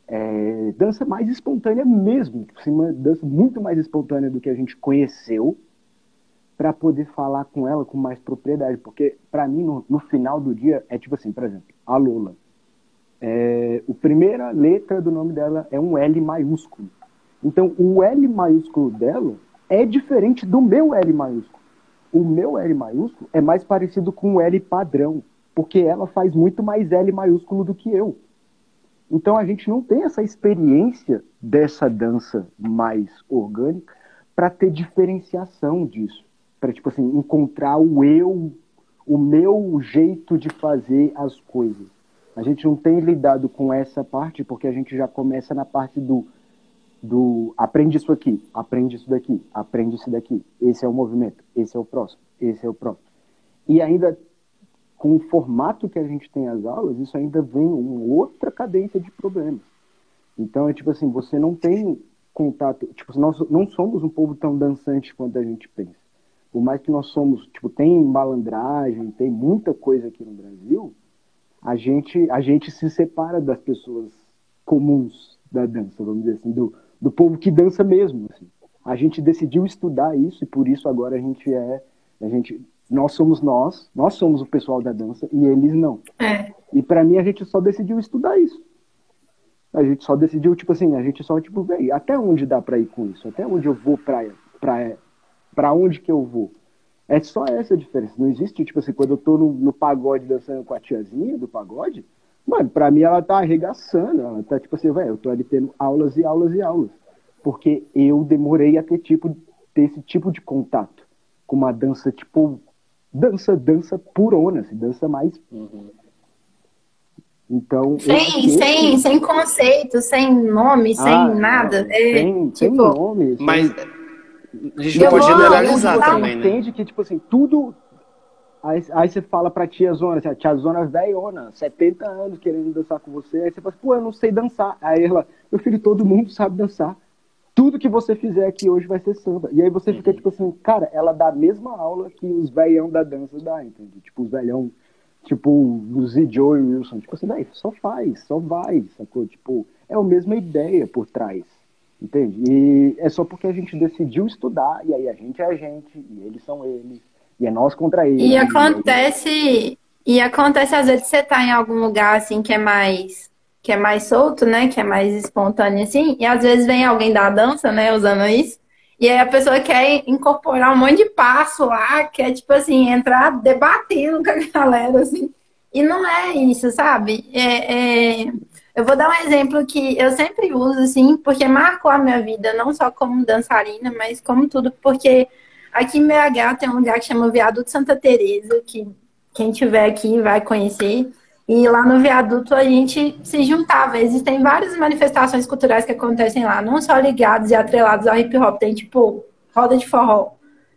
C: é, dança mais espontânea mesmo, uma dança muito mais espontânea do que a gente conheceu, para poder falar com ela com mais propriedade. Porque, para mim, no, no, final do dia, é tipo assim, por exemplo, a Lola. É, a primeira letra do nome dela é um L maiúsculo. Então, o L maiúsculo dela é diferente do meu L maiúsculo. O meu L maiúsculo é mais parecido com o L padrão, porque ela faz muito mais L maiúsculo do que eu. Então a gente não tem essa experiência dessa dança mais orgânica para ter diferenciação disso, para tipo assim encontrar o eu, o meu jeito de fazer as coisas. A gente não tem lidado com essa parte porque a gente já começa na parte do do aprende isso aqui, aprende isso daqui, aprende isso daqui. Esse é o movimento, esse é o próximo, esse é o próximo. E ainda com o formato que a gente tem as aulas, isso ainda vem uma outra cadência de problemas. Então é tipo assim, você não tem contato, tipo, nós não somos um povo tão dançante quanto a gente pensa. Por mais que nós somos, tipo, tem malandragem, tem muita coisa aqui no Brasil, a gente, a gente se separa das pessoas comuns da dança, vamos dizer assim, do, do povo que dança mesmo. Assim. A gente decidiu estudar isso e por isso agora a gente é, a gente nós somos nós, nós somos o pessoal da dança e eles não.
D: É.
C: E para mim a gente só decidiu estudar isso. A gente só decidiu, tipo assim, a gente só, tipo, velho, até onde dá pra ir com isso? Até onde eu vou pra, pra, pra onde que eu vou? É só essa a diferença. Não existe, tipo assim, quando eu tô no, no pagode dançando com a tiazinha do pagode, mano, pra mim ela tá arregaçando. Ela tá, tipo assim, velho, eu tô ali tendo aulas e aulas e aulas. Porque eu demorei a ter, tipo, ter esse tipo de contato com uma dança, tipo, dança, dança purona, assim, dança mais. Uhum. Então.
D: Sem, sem, sem conceito, sem nome, ah, sem nada. Não, é,
C: sem, tipo, sem nome.
B: Mas a gente não pode generalizar também,
C: né? entende que, tipo assim, tudo. Aí, aí você fala pra tia Zona, assim, a tia Zona velhona, 70 anos querendo dançar com você. Aí você fala, assim, pô, eu não sei dançar. Aí ela, meu filho, todo mundo sabe dançar. Tudo que você fizer aqui hoje vai ser samba. E aí você fica tipo assim, cara, ela dá a mesma aula que os velhão da dança dá, entende? Tipo, os velhão, tipo, o Z. Joe Wilson. Tipo assim, daí, só faz, só vai, sacou? Tipo, é a mesma ideia por trás. Entende? E é só porque a gente decidiu estudar, e aí a gente é a gente, e eles são eles, e é nós contra eles.
D: E acontece, e acontece às vezes você tá em algum lugar assim que é mais que é mais solto, né? Que é mais espontâneo assim, e às vezes vem alguém da dança, né, usando isso. E aí a pessoa quer incorporar um monte de passo lá, quer, tipo assim, entrar debatendo com a galera, assim. E não é isso, sabe? É, é... Eu vou dar um exemplo que eu sempre uso, assim, porque marcou a minha vida, não só como dançarina, mas como tudo, porque aqui em BH tem um lugar que chama Viaduto Santa Teresa, que quem tiver aqui vai conhecer. E lá no viaduto a gente se juntava. Existem várias manifestações culturais que acontecem lá, não só ligados e atrelados ao hip hop. Tem tipo roda de forró,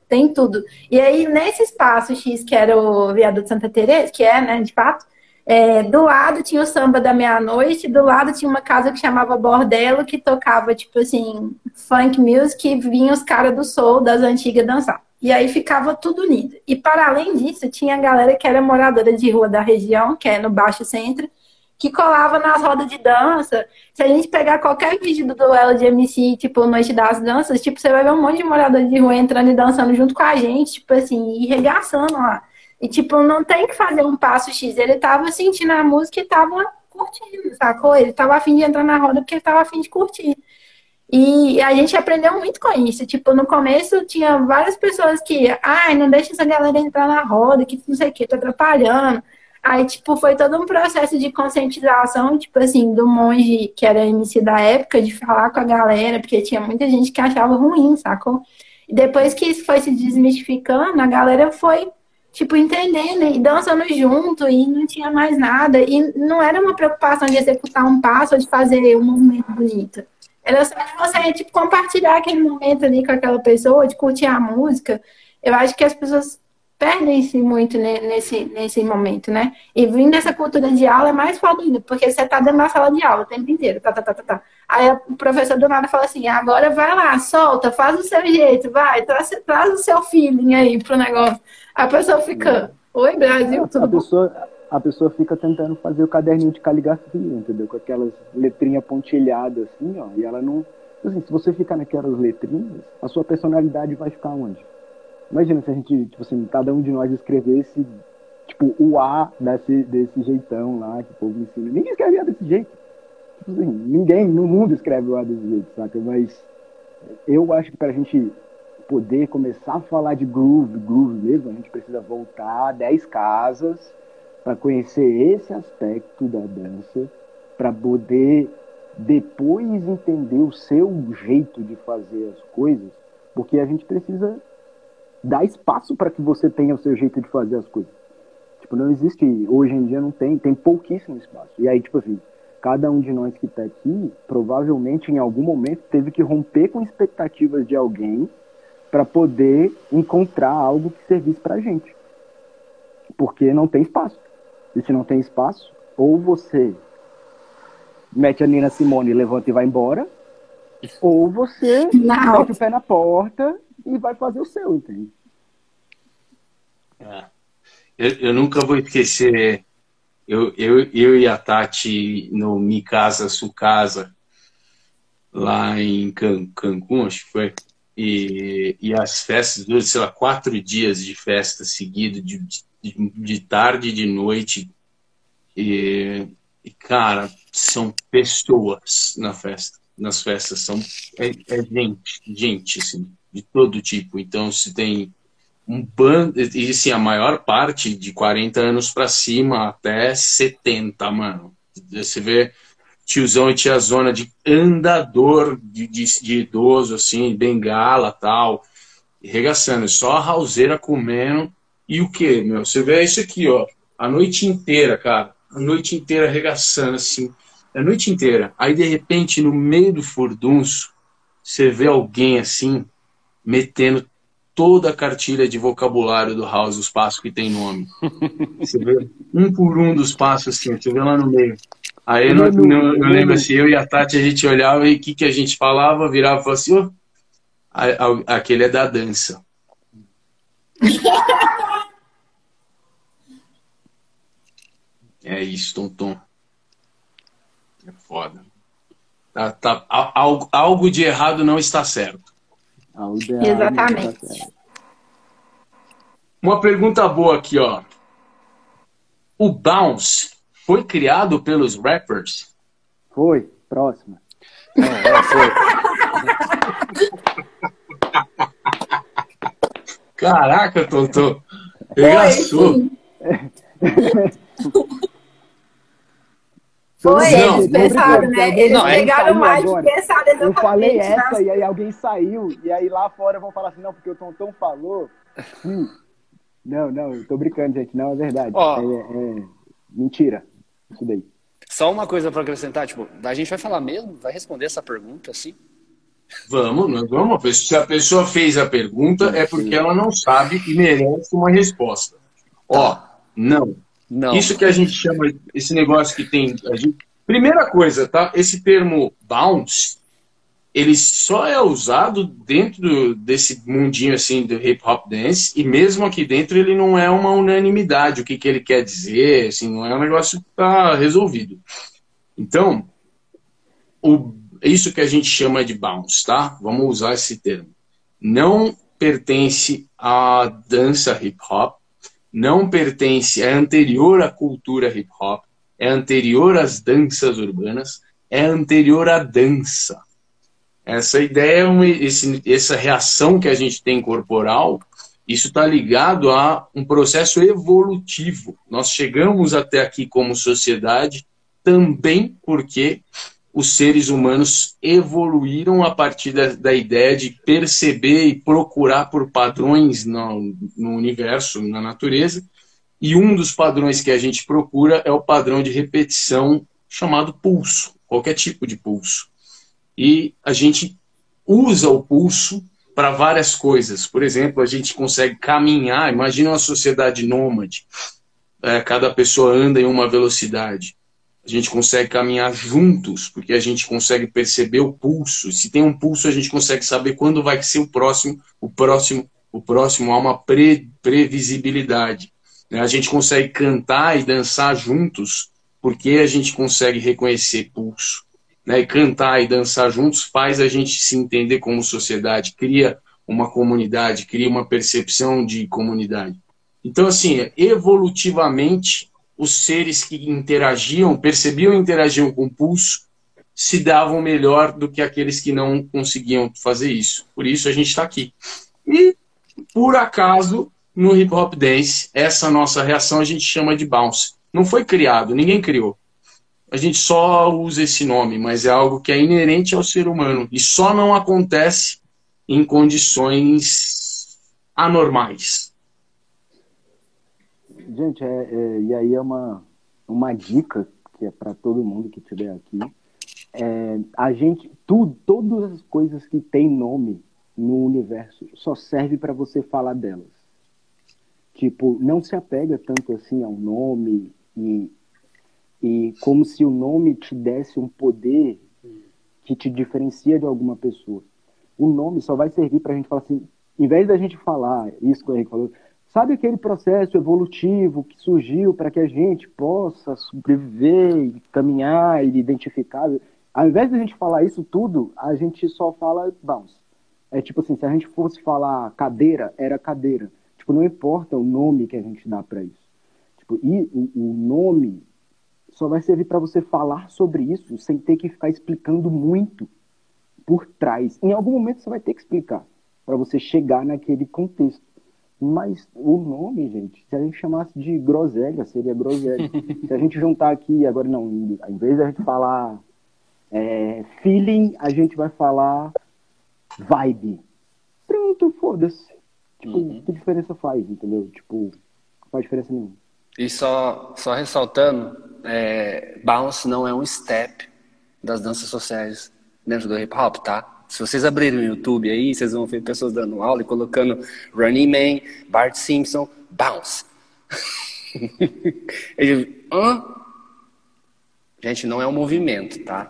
D: tem tudo. E aí, nesse espaço X, que era o viaduto Santa Teresa, que é, né, de fato, é, do lado tinha o samba da meia-noite, do lado tinha uma casa que chamava Bordelo, que tocava, tipo assim, funk music, e vinha os caras do soul das antigas dançar. E aí ficava tudo unido. E para além disso, tinha a galera que era moradora de rua da região, que é no Baixo Centro, que colava nas rodas de dança. Se a gente pegar qualquer vídeo do duelo de MC, tipo, Noite das Danças, tipo, você vai ver um monte de morador de rua entrando e dançando junto com a gente, tipo assim, e regaçando lá. E, tipo, não tem que fazer um passo X. Ele tava sentindo a música e tava curtindo, sacou? Ele tava afim de entrar na roda porque ele tava afim de curtir. E a gente aprendeu muito com isso. Tipo, no começo tinha várias pessoas que, ai, não deixa essa galera entrar na roda, que não sei o que, tá atrapalhando. Aí, tipo, foi todo um processo de conscientização, tipo assim, do monge que era MC da época, de falar com a galera, porque tinha muita gente que achava ruim, sacou? E depois que isso foi se desmistificando, a galera foi tipo, entendendo e dançando junto e não tinha mais nada. E não era uma preocupação de executar um passo ou de fazer um movimento bonito. Era só de você, tipo, compartilhar aquele momento ali com aquela pessoa, de curtir a música. Eu acho que as pessoas perdem-se muito nesse, nesse momento, né? E vindo dessa cultura de aula é mais foda ainda, porque você tá dentro da sala de aula o tempo inteiro, tá, tá, tá, tá, tá. Aí o professor do nada fala assim, agora vai lá, solta, faz o seu jeito, vai, traz, traz o seu feeling aí pro negócio. A pessoa fica, oi Brasil, tudo
C: a pessoa, a pessoa fica tentando fazer o caderninho de caligrafia, entendeu? Com aquelas letrinhas pontilhadas assim, ó, e ela não... Assim, se você ficar naquelas letrinhas, a sua personalidade vai ficar onde? Imagina se a gente, tipo assim, cada um de nós escrevesse, tipo, o A desse, desse jeitão lá, que o povo ensina. Ninguém escrevia desse jeito. Ninguém no mundo escreve o A desse jeito, saca? Mas eu acho que pra gente poder começar a falar de groove, groove mesmo, a gente precisa voltar 10 casas para conhecer esse aspecto da dança, para poder depois entender o seu jeito de fazer as coisas, porque a gente precisa dar espaço para que você tenha o seu jeito de fazer as coisas. Tipo, não existe, hoje em dia não tem, tem pouquíssimo espaço. E aí, tipo assim, cada um de nós que está aqui, provavelmente em algum momento teve que romper com expectativas de alguém para poder encontrar algo que servisse para a gente. Porque não tem espaço. E se não tem espaço, ou você mete a Nina Simone, levanta e vai embora, ou você não. mete o pé na porta e vai fazer o seu, entende?
A: É. Eu, eu, nunca vou esquecer, eu, eu, eu e a Tati no Mi Casa Su Casa, lá em Can, Cancún, acho que foi, e, e as festas sei lá, quatro dias de festa seguido, de, de, de tarde e de noite. E, e, cara, são pessoas na festa, nas festas, são é, é gente, gente, assim, de todo tipo. Então, se tem um bando, e assim, a maior parte de 40 anos para cima até 70, mano. Você vê tiozão e tiazona de andador de, de, de idoso, assim, bengala tal, regaçando, só a rauseira comendo. E o que, meu? Você vê isso aqui, ó, a noite inteira, cara, a noite inteira arregaçando, assim, a noite inteira. Aí, de repente, no meio do furdunço, você vê alguém assim, metendo toda a cartilha de vocabulário do House, os passos que tem nome. Você vê um por um dos passos assim, você vê lá no meio. Aí eu, eu, eu lembro assim, eu e a Tati, a gente olhava e o que, que a gente falava, virava e falava assim, oh, aquele é da dança. é isso, Tom. É foda. Tá, tá, algo, algo de errado não está certo.
D: Exatamente.
A: Uma pergunta boa aqui, ó. O bounce foi criado pelos rappers?
C: Foi. Próxima.
A: Não, é, foi. Caraca, Totô. Regaçou.
D: Foi, não, eles pensaram, né? Eles não, pegaram mais de pensar exatamente.
C: Eu falei essa e aí alguém saiu, e aí lá fora vão falar assim, não, porque o Tonton falou. Hum. Não, não, eu tô brincando, gente, não é verdade. Oh. É, é, mentira, isso daí.
B: Só uma coisa para acrescentar, tipo, a gente vai falar mesmo? Vai responder essa pergunta assim?
A: Vamos, nós vamos. Se a pessoa fez a pergunta, é porque ela não sabe e merece uma resposta. Ó, tá. não. Não. Isso que a gente chama, esse negócio que tem. Gente, primeira coisa, tá? Esse termo bounce, ele só é usado dentro desse mundinho assim do hip hop dance, e mesmo aqui dentro ele não é uma unanimidade o que, que ele quer dizer, assim, não é um negócio que está resolvido. Então, o, isso que a gente chama de bounce, tá? Vamos usar esse termo. Não pertence à dança hip hop, não pertence, é anterior à cultura hip hop, é anterior às danças urbanas, é anterior à dança. Essa ideia, esse, essa reação que a gente tem corporal, isso está ligado a um processo evolutivo. Nós chegamos até aqui como sociedade também porque os seres humanos evoluíram a partir da, da ideia de perceber e procurar por padrões no, no universo, na natureza. E um dos padrões que a gente procura é o padrão de repetição chamado pulso, qualquer tipo de pulso. E a gente usa o pulso para várias coisas. Por exemplo, a gente consegue caminhar. Imagina uma sociedade nômade. É, cada pessoa anda em uma velocidade a gente consegue caminhar juntos, porque a gente consegue perceber o pulso. Se tem um pulso, a gente consegue saber quando vai ser o próximo, o próximo, o próximo há uma pre, previsibilidade. Né? A gente consegue cantar e dançar juntos, porque a gente consegue reconhecer pulso. Né? E cantar e dançar juntos faz a gente se entender como sociedade, cria uma comunidade, cria uma percepção de comunidade. Então, assim, evolutivamente, os seres que interagiam, percebiam e interagiam com o pulso, se davam melhor do que aqueles que não conseguiam fazer isso. Por isso a gente está aqui. E, por acaso, no hip hop dance, essa nossa reação a gente chama de bounce. Não foi criado, ninguém criou. A gente só usa esse nome, mas é algo que é inerente ao ser humano e só não acontece em condições anormais.
C: Gente, é, é, e aí é uma, uma dica que é para todo mundo que estiver aqui. É, a gente, tudo, todas as coisas que tem nome no universo só serve para você falar delas. Tipo, não se apega tanto assim ao nome e, e como se o nome te desse um poder que te diferencia de alguma pessoa. O nome só vai servir para a gente falar assim, em vez da gente falar isso que o Henrique falou, Sabe aquele processo evolutivo que surgiu para que a gente possa sobreviver, caminhar e identificar? Ao invés de a gente falar isso tudo, a gente só fala bounce. É tipo assim, se a gente fosse falar cadeira, era cadeira. Tipo, não importa o nome que a gente dá para isso. Tipo, e o, o nome só vai servir para você falar sobre isso sem ter que ficar explicando muito por trás. Em algum momento você vai ter que explicar para você chegar naquele contexto. Mas o nome, gente, se a gente chamasse de groselha, seria groselha. se a gente juntar aqui, agora não, em vez de a gente falar é, feeling, a gente vai falar vibe. Pronto, foda-se. Tipo, uhum. que diferença faz, entendeu? Tipo, não faz diferença nenhuma.
B: E só, só ressaltando, é, bounce não é um step das danças sociais dentro do hip hop, tá? Se vocês abrirem o YouTube aí, vocês vão ver pessoas dando aula e colocando Running Man, Bart Simpson, Bounce. Ele, hã? Gente, não é um movimento, tá?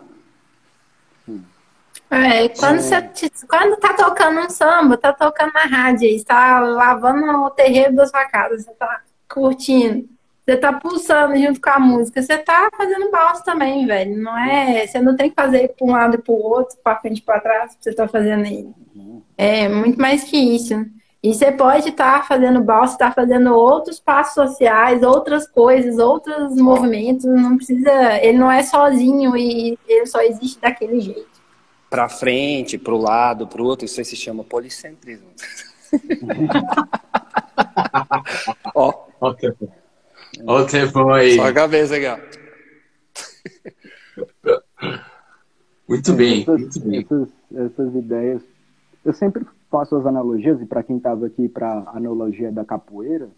D: É, quando, você, quando tá tocando um samba, tá tocando na rádio, está lavando o terreiro da sua casa, você tá curtindo, você tá pulsando junto com a música, você tá fazendo balsa também, velho. Não é, você não tem que fazer para um lado e para o outro, para frente e para trás, você tá fazendo aí. É muito mais que isso. E você pode estar tá fazendo balsa, estar tá fazendo outros passos sociais, outras coisas, outros movimentos. Não precisa, ele não é sozinho e ele só existe daquele jeito
B: para frente, para o lado, para o outro, isso aí se chama policentrismo.
A: Ó, ó o tempo. Ó o tempo aí.
B: Só a cabeça aqui, ó.
A: Muito bem, essas, muito bem.
C: Essas, essas ideias. Eu sempre faço as analogias, e para quem estava aqui para a analogia da capoeira,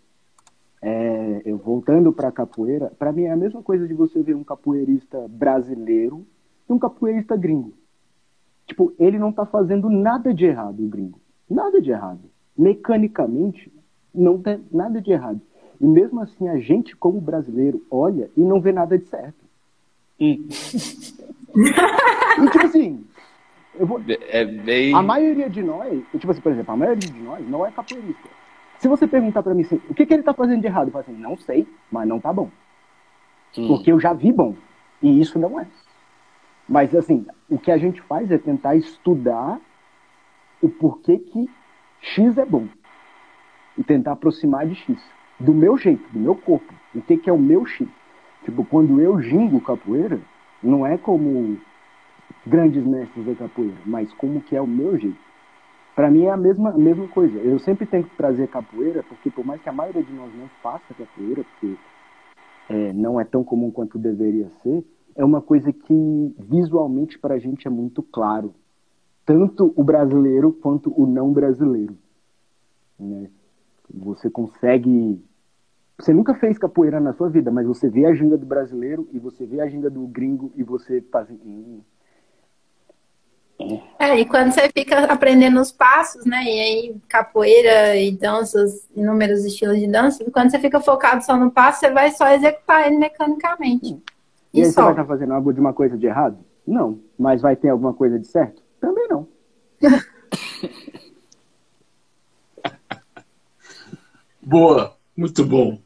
C: é, eu voltando para a capoeira, para mim é a mesma coisa de você ver um capoeirista brasileiro e um capoeirista gringo. Tipo, ele não tá fazendo nada de errado, o gringo. Nada de errado. Mecanicamente, não tem nada de errado. E mesmo assim, a gente, como brasileiro, olha e não vê nada de certo. Hum. e, tipo assim, vou...
B: é bem...
C: a maioria de nós, tipo assim, por exemplo, a maioria de nós não é capoeirista. Se você perguntar para mim assim, o que, que ele tá fazendo de errado, eu falo assim, não sei, mas não tá bom. Hum. Porque eu já vi bom. E isso não é. Mas, assim, o que a gente faz é tentar estudar o porquê que X é bom. E tentar aproximar de X. Do meu jeito, do meu corpo. O que, que é o meu X. Tipo, quando eu gingo capoeira, não é como grandes mestres da capoeira, mas como que é o meu jeito. Para mim é a mesma, a mesma coisa. Eu sempre tenho que trazer capoeira, porque por mais que a maioria de nós não faça capoeira, porque é, não é tão comum quanto deveria ser, é uma coisa que visualmente para a gente é muito claro. Tanto o brasileiro quanto o não brasileiro. Né? Você consegue. Você nunca fez capoeira na sua vida, mas você vê a ginga do brasileiro e você vê a ginga do gringo e você faz. Hum.
D: É, e quando você fica aprendendo os passos, né? E aí, capoeira e danças, inúmeros estilos de dança, quando você fica focado só no passo, você vai só executar ele mecanicamente.
C: E, aí você vai estar tá fazendo algo de uma coisa de errado? Não. Mas vai ter alguma coisa de certo? Também não.
A: Boa, muito bom.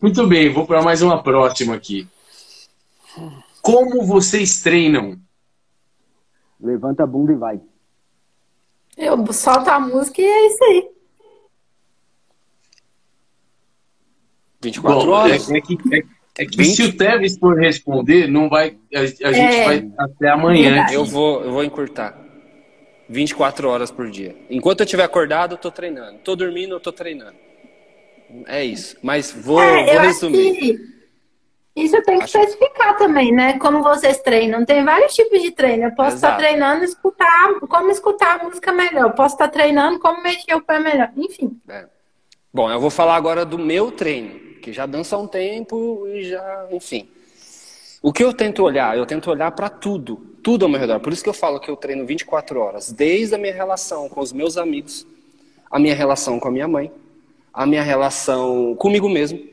A: Muito bem, vou para mais uma próxima aqui. Como vocês treinam?
C: Levanta a bunda e vai.
D: Eu solto a música e é isso aí.
B: 24 Bom, horas?
A: É, é, que, é, é que 20... se o Tevez for responder, não vai, a, a é... gente vai até amanhã.
B: Eu vou, eu vou encurtar. 24 horas por dia. Enquanto eu estiver acordado, eu tô treinando. Tô dormindo, eu tô treinando. É isso. Mas vou, é, vou resumir.
D: Isso tem que Acho... especificar também, né? Como vocês treinam. Tem vários tipos de treino. Eu posso Exato. estar treinando escutar, como escutar a música melhor. Eu posso estar treinando como mexer o pé melhor. Enfim. É.
B: Bom, eu vou falar agora do meu treino que já dança há um tempo e já, enfim. O que eu tento olhar? Eu tento olhar para tudo, tudo ao meu redor. Por isso que eu falo que eu treino 24 horas, desde a minha relação com os meus amigos, a minha relação com a minha mãe, a minha relação comigo mesmo,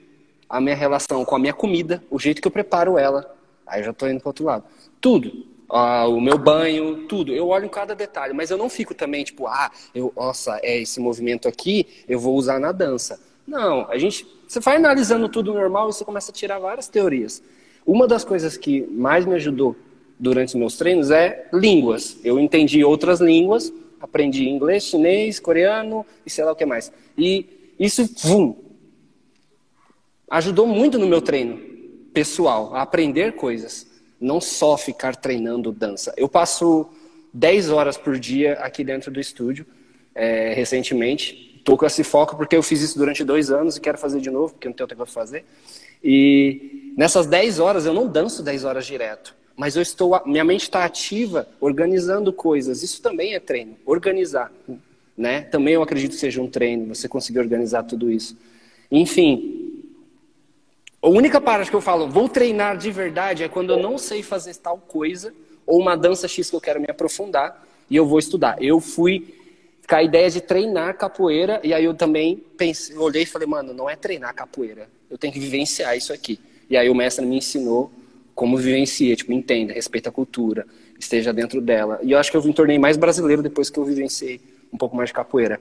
B: a minha relação com a minha comida, o jeito que eu preparo ela. Aí eu já estou indo para outro lado. Tudo. Ah, o meu banho, tudo. Eu olho em cada detalhe, mas eu não fico também tipo, ah, eu, nossa, é esse movimento aqui, eu vou usar na dança. Não, a gente você vai analisando tudo normal e você começa a tirar várias teorias. Uma das coisas que mais me ajudou durante os meus treinos é línguas. Eu entendi outras línguas, aprendi inglês, chinês, coreano e sei lá o que mais. E isso, vum, ajudou muito no meu treino pessoal, a aprender coisas. Não só ficar treinando dança. Eu passo 10 horas por dia aqui dentro do estúdio, é, recentemente, Estou com esse foco porque eu fiz isso durante dois anos e quero fazer de novo, porque não tenho tempo para fazer. E nessas 10 horas, eu não danço 10 horas direto, mas eu estou, minha mente está ativa, organizando coisas. Isso também é treino, organizar. Né? Também eu acredito que seja um treino, você conseguir organizar tudo isso. Enfim, a única parte que eu falo, vou treinar de verdade, é quando eu não sei fazer tal coisa, ou uma dança X que eu quero me aprofundar e eu vou estudar. Eu fui com a ideia de treinar capoeira e aí eu também pensei, olhei e falei, mano, não é treinar capoeira, eu tenho que vivenciar isso aqui. E aí o mestre me ensinou como vivencia, tipo, entenda, respeita a cultura, esteja dentro dela. E eu acho que eu me tornei mais brasileiro depois que eu vivenciei um pouco mais de capoeira.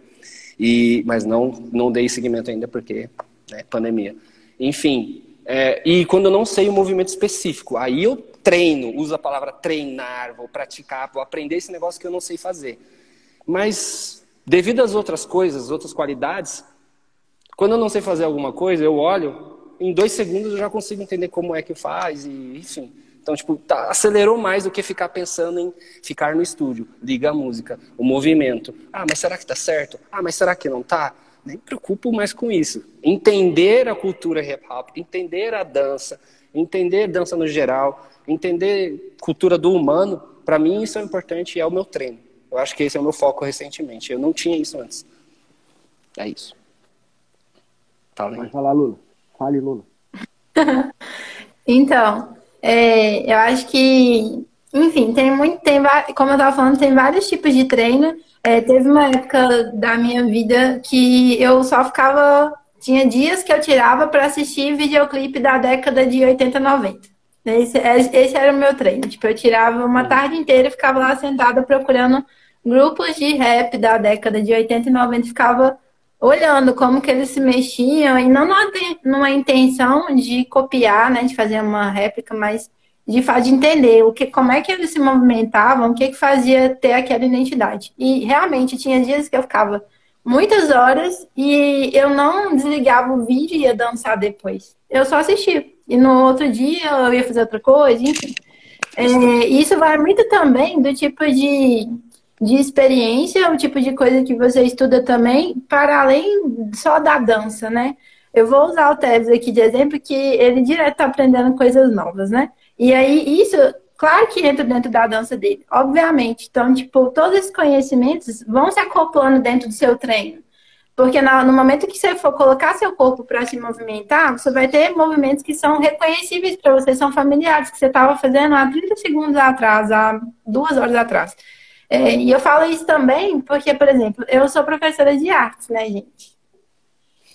B: E, mas não, não dei seguimento ainda porque né, pandemia. Enfim, é, e quando eu não sei o movimento específico, aí eu treino, uso a palavra treinar, vou praticar, vou aprender esse negócio que eu não sei fazer. Mas devido às outras coisas, outras qualidades, quando eu não sei fazer alguma coisa, eu olho, em dois segundos eu já consigo entender como é que faz, e enfim. Então, tipo, tá, acelerou mais do que ficar pensando em ficar no estúdio. Liga a música, o movimento. Ah, mas será que tá certo? Ah, mas será que não tá? Nem preocupo mais com isso. Entender a cultura hip hop, entender a dança, entender dança no geral, entender cultura do humano, para mim isso é importante e é o meu treino. Eu acho que esse é o meu foco recentemente. Eu não tinha isso antes. É isso.
C: Tá, Vai falar, Lula. Fale, Lula.
D: então, é, eu acho que, enfim, tem muito, tem, como eu estava falando, tem vários tipos de treino. É, teve uma época da minha vida que eu só ficava. Tinha dias que eu tirava para assistir videoclipe da década de 80, 90. Esse, esse era o meu treino. Tipo, eu tirava uma tarde inteira e ficava lá sentada procurando grupos de rap da década de 80 e 90 ficava olhando como que eles se mexiam, e não numa, intenção de copiar, né, de fazer uma réplica, mas de, de entender o que, como é que eles se movimentavam, o que, que fazia ter aquela identidade. E realmente tinha dias que eu ficava muitas horas e eu não desligava o vídeo e ia dançar depois. Eu só assistia. E no outro dia eu ia fazer outra coisa, enfim. É, isso vai muito também do tipo de de experiência, o tipo de coisa que você estuda também, para além só da dança, né? Eu vou usar o Teves aqui de exemplo, que ele direto está aprendendo coisas novas, né? E aí, isso, claro que entra dentro da dança dele, obviamente. Então, tipo, todos esses conhecimentos vão se acoplando dentro do seu treino. Porque no momento que você for colocar seu corpo para se movimentar, você vai ter movimentos que são reconhecíveis para você, são familiares, que você estava fazendo há 30 segundos atrás, há duas horas atrás. É, e eu falo isso também porque, por exemplo, eu sou professora de artes, né, gente?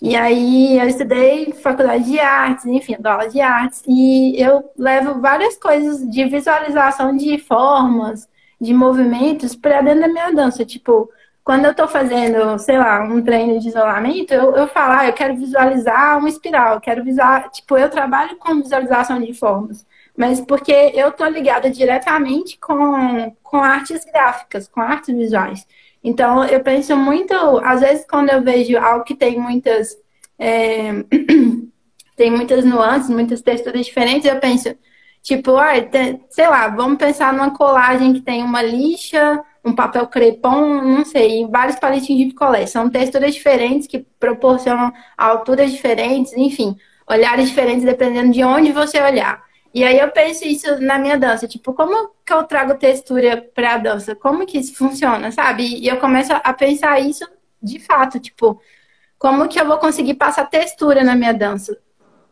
D: E aí eu estudei faculdade de artes, enfim, dou aula de artes, e eu levo várias coisas de visualização de formas, de movimentos para dentro da minha dança. Tipo, quando eu estou fazendo, sei lá, um treino de isolamento, eu, eu falo, ah, eu quero visualizar uma espiral, eu quero visualizar, tipo, eu trabalho com visualização de formas mas porque eu estou ligada diretamente com, com artes gráficas, com artes visuais. Então, eu penso muito, às vezes, quando eu vejo algo que tem muitas. É, tem muitas nuances, muitas texturas diferentes, eu penso, tipo, ah, sei lá, vamos pensar numa colagem que tem uma lixa, um papel crepom, não sei, vários palitinhos de picolé. São texturas diferentes que proporcionam alturas diferentes, enfim, olhares diferentes dependendo de onde você olhar. E aí eu penso isso na minha dança, tipo, como que eu trago textura para a dança? Como que isso funciona, sabe? E eu começo a pensar isso de fato, tipo, como que eu vou conseguir passar textura na minha dança?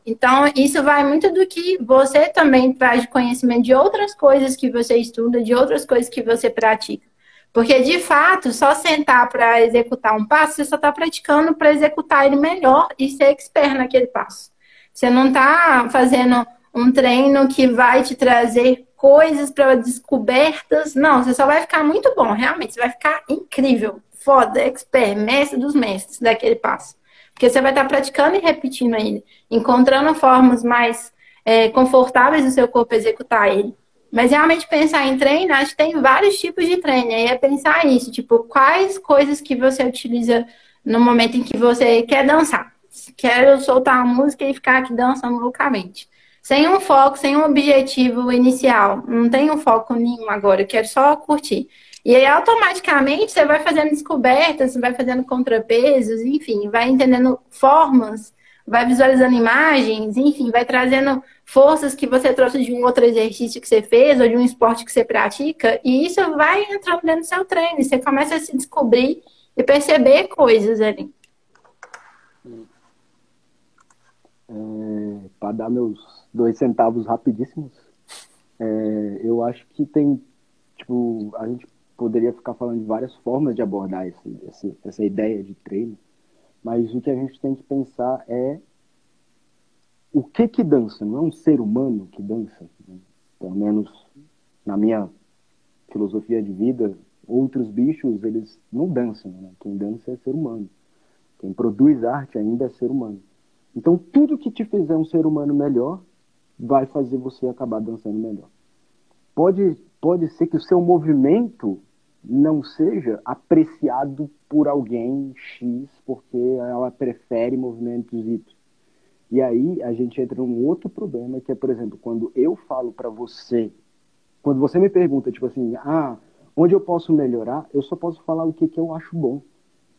D: Então, isso vai muito do que você também traz de conhecimento de outras coisas que você estuda, de outras coisas que você pratica. Porque, de fato, só sentar para executar um passo, você só está praticando para executar ele melhor e ser expert naquele passo. Você não está fazendo um treino que vai te trazer coisas para descobertas. Não, você só vai ficar muito bom, realmente. Você vai ficar incrível, foda, expert, mestre dos mestres daquele passo. Porque você vai estar praticando e repetindo ele, encontrando formas mais é, confortáveis do seu corpo executar ele. Mas realmente pensar em treino, acho que tem vários tipos de treino. Aí é pensar isso, tipo, quais coisas que você utiliza no momento em que você quer dançar. Quero soltar a música e ficar aqui dançando loucamente sem um foco, sem um objetivo inicial. Não tem um foco nenhum agora, eu quero só curtir. E aí, automaticamente, você vai fazendo descobertas, vai fazendo contrapesos, enfim, vai entendendo formas, vai visualizando imagens, enfim, vai trazendo forças que você trouxe de um outro exercício que você fez ou de um esporte que você pratica, e isso vai entrando dentro do seu treino. Você começa a se descobrir e perceber coisas ali.
C: É, para dar meus dois centavos rapidíssimos. É, eu acho que tem tipo, a gente poderia ficar falando de várias formas de abordar esse, esse, essa ideia de treino, mas o que a gente tem que pensar é o que que dança, não é um ser humano que dança, né? pelo menos na minha filosofia de vida, outros bichos, eles não dançam, né? quem dança é ser humano, quem produz arte ainda é ser humano. Então, tudo que te fizer um ser humano melhor vai fazer você acabar dançando melhor. Pode, pode ser que o seu movimento não seja apreciado por alguém X, porque ela prefere movimentos Y. E aí a gente entra num outro problema, que é, por exemplo, quando eu falo para você, quando você me pergunta, tipo assim, ah, onde eu posso melhorar, eu só posso falar o que, que eu acho bom.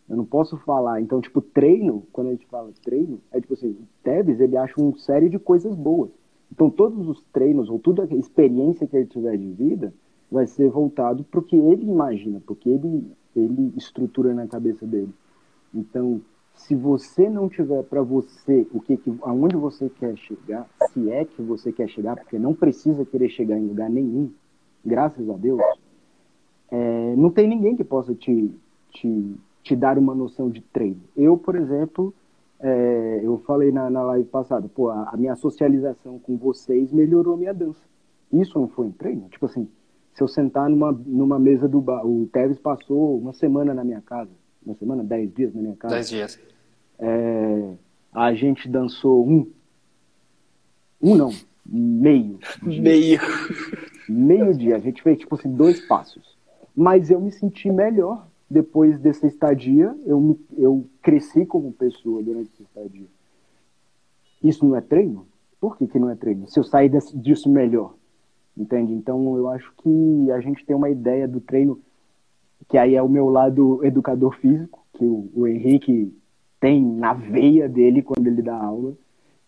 C: Eu não posso falar. Então, tipo, treino, quando a gente fala treino, é tipo assim, o Tevez, ele acha uma série de coisas boas. Então, todos os treinos, ou toda a experiência que ele tiver de vida, vai ser voltado para o que ele imagina, porque ele, ele estrutura na cabeça dele. Então, se você não tiver para você o que, que aonde você quer chegar, se é que você quer chegar, porque não precisa querer chegar em lugar nenhum, graças a Deus, é, não tem ninguém que possa te, te te dar uma noção de treino. Eu, por exemplo, é, eu falei na, na live passada, pô, a, a, minha socialização com vocês melhorou a minha dança. Isso não foi um treino? Tipo assim, se eu sentar numa, numa mesa do bar, o Tevez passou uma semana na minha casa, uma semana, dez dias na minha casa.
B: Dez dias.
C: É, a gente dançou um, um não, meio.
B: Dia. Meio.
C: Meio dia, a gente fez tipo assim, dois passos. Mas eu me senti melhor depois dessa estadia, eu, me, eu cresci como pessoa durante essa estadia. Isso não é treino? Por que, que não é treino? Se eu sair desse, disso melhor, entende? Então eu acho que a gente tem uma ideia do treino, que aí é o meu lado educador físico, que o, o Henrique tem na veia dele quando ele dá aula,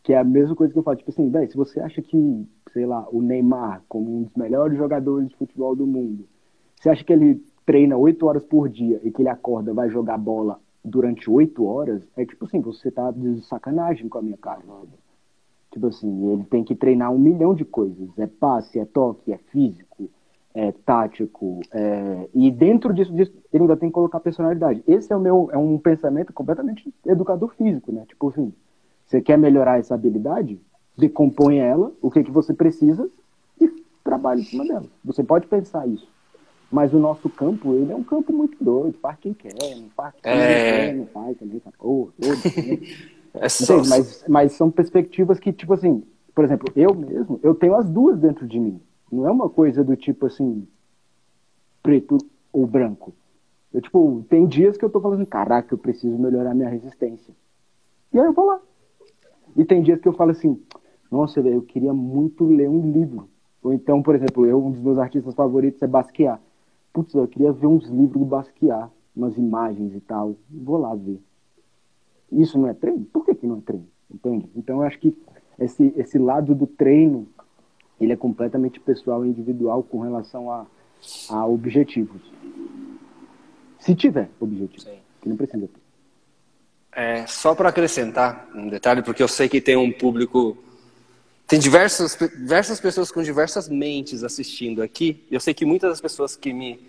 C: que é a mesma coisa que eu falo, tipo assim, se você acha que, sei lá, o Neymar, como um dos melhores jogadores de futebol do mundo, você acha que ele treina oito horas por dia e que ele acorda vai jogar bola durante oito horas, é tipo assim, você tá de sacanagem com a minha cara. Tipo assim, ele tem que treinar um milhão de coisas. É passe, é toque, é físico, é tático. É... E dentro disso, disso, ele ainda tem que colocar personalidade. Esse é o meu, é um pensamento completamente educador físico, né? Tipo assim, você quer melhorar essa habilidade? Decompõe ela, o que, que você precisa, e trabalhe em cima dela. Você pode pensar isso. Mas o nosso campo, ele é um campo muito doido. Faz quem quer, não faz quem é... quer, não faz também, tá porra. é só... mas, mas são perspectivas que, tipo assim, por exemplo, eu mesmo, eu tenho as duas dentro de mim. Não é uma coisa do tipo assim, preto ou branco. Eu, tipo, tem dias que eu tô falando, caraca, eu preciso melhorar minha resistência. E aí eu vou lá. E tem dias que eu falo assim, nossa, eu queria muito ler um livro. Ou então, por exemplo, eu, um dos meus artistas favoritos é Basquiat putz, eu queria ver uns livros do Basquiat, umas imagens e tal. Vou lá ver. Isso não é treino? Por que, que não é treino? Entende? Então eu acho que esse, esse lado do treino, ele é completamente pessoal e individual com relação a, a objetivos. Se tiver objetivo, Sim. que não precisa ter.
B: É, só para acrescentar um detalhe, porque eu sei que tem um público tem diversas, diversas pessoas com diversas mentes assistindo aqui. Eu sei que muitas das pessoas que me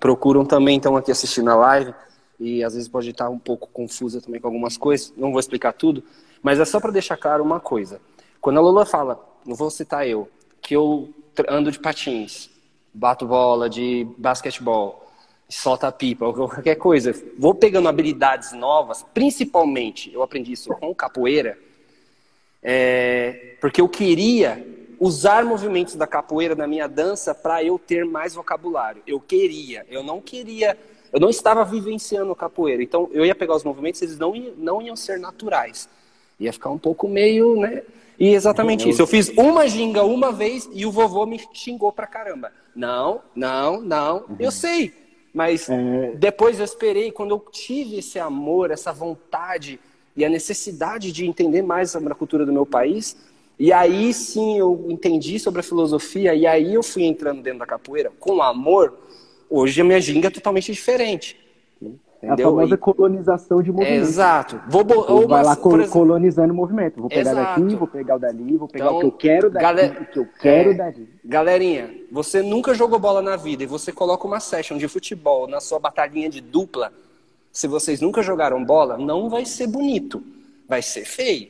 B: procuram também estão aqui assistindo a live e às vezes pode estar um pouco confusa também com algumas coisas. Não vou explicar tudo, mas é só para deixar claro uma coisa. Quando a Lola fala, não vou citar eu, que eu ando de patins, bato bola de basquetebol, solta pipa, ou qualquer coisa, vou pegando habilidades novas, principalmente eu aprendi isso com capoeira é, porque eu queria usar movimentos da capoeira na minha dança para eu ter mais vocabulário. Eu queria, eu não queria, eu não estava vivenciando capoeira. Então eu ia pegar os movimentos, eles não, iam, não iam ser naturais. Ia ficar um pouco meio, né? E exatamente isso. Eu fiz uma ginga uma vez e o vovô me xingou pra caramba. Não, não, não. Uhum. Eu sei. Mas é... depois eu esperei, quando eu tive esse amor, essa vontade e a necessidade de entender mais sobre a cultura do meu país. E aí sim eu entendi sobre a filosofia, e aí eu fui entrando dentro da capoeira com amor. Hoje a minha ginga é totalmente diferente. Entendeu?
C: A famosa
B: E-
C: colonização de
B: é,
C: movimento.
B: exato. Vou bo-
C: Ou vai lá col-
B: exemplo-
C: colonizando o movimento. Vou pegar
B: Exato.
C: daqui, vou pegar o dali, vou pegar
B: Então,
C: o que eu quero daqui,
B: galera-
C: o que eu quero
B: É.
C: dali.
B: Galerinha, você nunca jogou bola na vida e você coloca uma session de futebol na sua batalhinha de dupla. Se vocês nunca jogaram bola, não vai ser bonito, vai ser feio.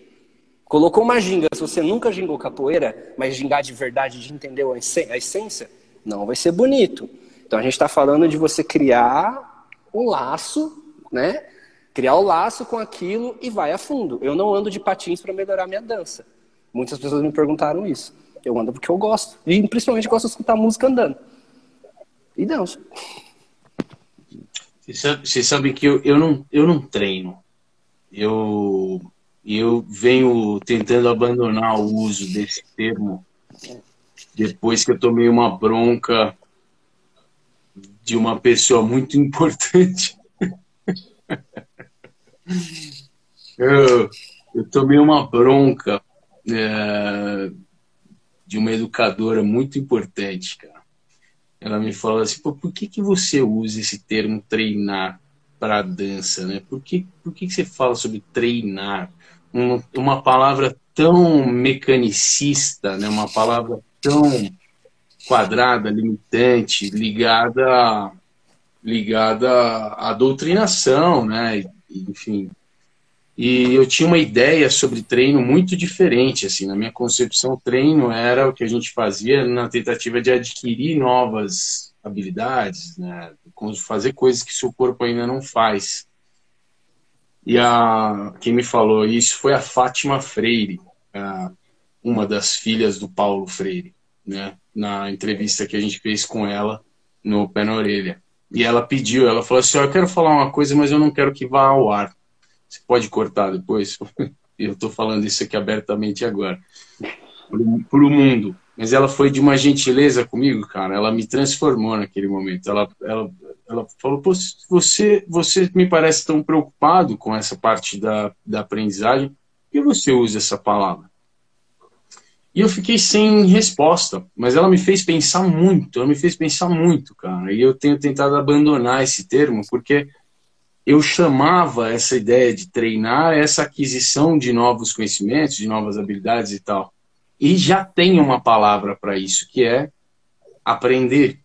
B: Colocou uma ginga, se você nunca gingou capoeira, mas gingar de verdade, de entender a essência, não vai ser bonito. Então a gente está falando de você criar um laço, né? Criar o laço com aquilo e vai a fundo. Eu não ando de patins para melhorar minha dança. Muitas pessoas me perguntaram isso. Eu ando porque eu gosto. E principalmente gosto de escutar música andando. E danço.
A: Você sabe, você sabe que eu, eu, não, eu não treino. Eu, eu venho tentando abandonar o uso desse termo depois que eu tomei uma bronca de uma pessoa muito importante. Eu, eu tomei uma bronca é, de uma educadora muito importante, cara. Ela me falou assim, por que, que você usa esse termo treinar para dança, né? Por que, por que, que você fala sobre treinar? Um- uma palavra tão mecanicista, né? Uma palavra tão quadrada, limitante, ligada ligada à doutrinação, né? Enfim. E eu tinha uma ideia sobre treino muito diferente, assim, na minha concepção, treino era o que a gente fazia na tentativa de adquirir novas habilidades, né? Fazer coisas que seu corpo ainda não faz. E a quem me falou isso foi a Fátima Freire, a- uma das filhas do Paulo Freire, né? Na entrevista que a gente fez com ela no Pé na Orelha. E ela pediu, ela falou assim: "Ó, eu quero falar uma coisa, mas eu não quero que vá ao ar. Você pode cortar depois? Eu estou falando isso aqui abertamente agora. Para o mundo. Mas ela foi de uma gentileza comigo, cara. Ela me transformou naquele momento. Ela, ela, ela falou: Pô, você, você me parece tão preocupado com essa parte da, da aprendizagem. Por que você usa essa palavra? E eu fiquei sem resposta, mas ela me fez pensar muito, ela me fez pensar muito, cara. E eu tenho tentado abandonar esse termo, porque eu chamava essa ideia de treinar essa aquisição de novos conhecimentos, de novas habilidades e tal. E já tem uma palavra para isso, que é aprender.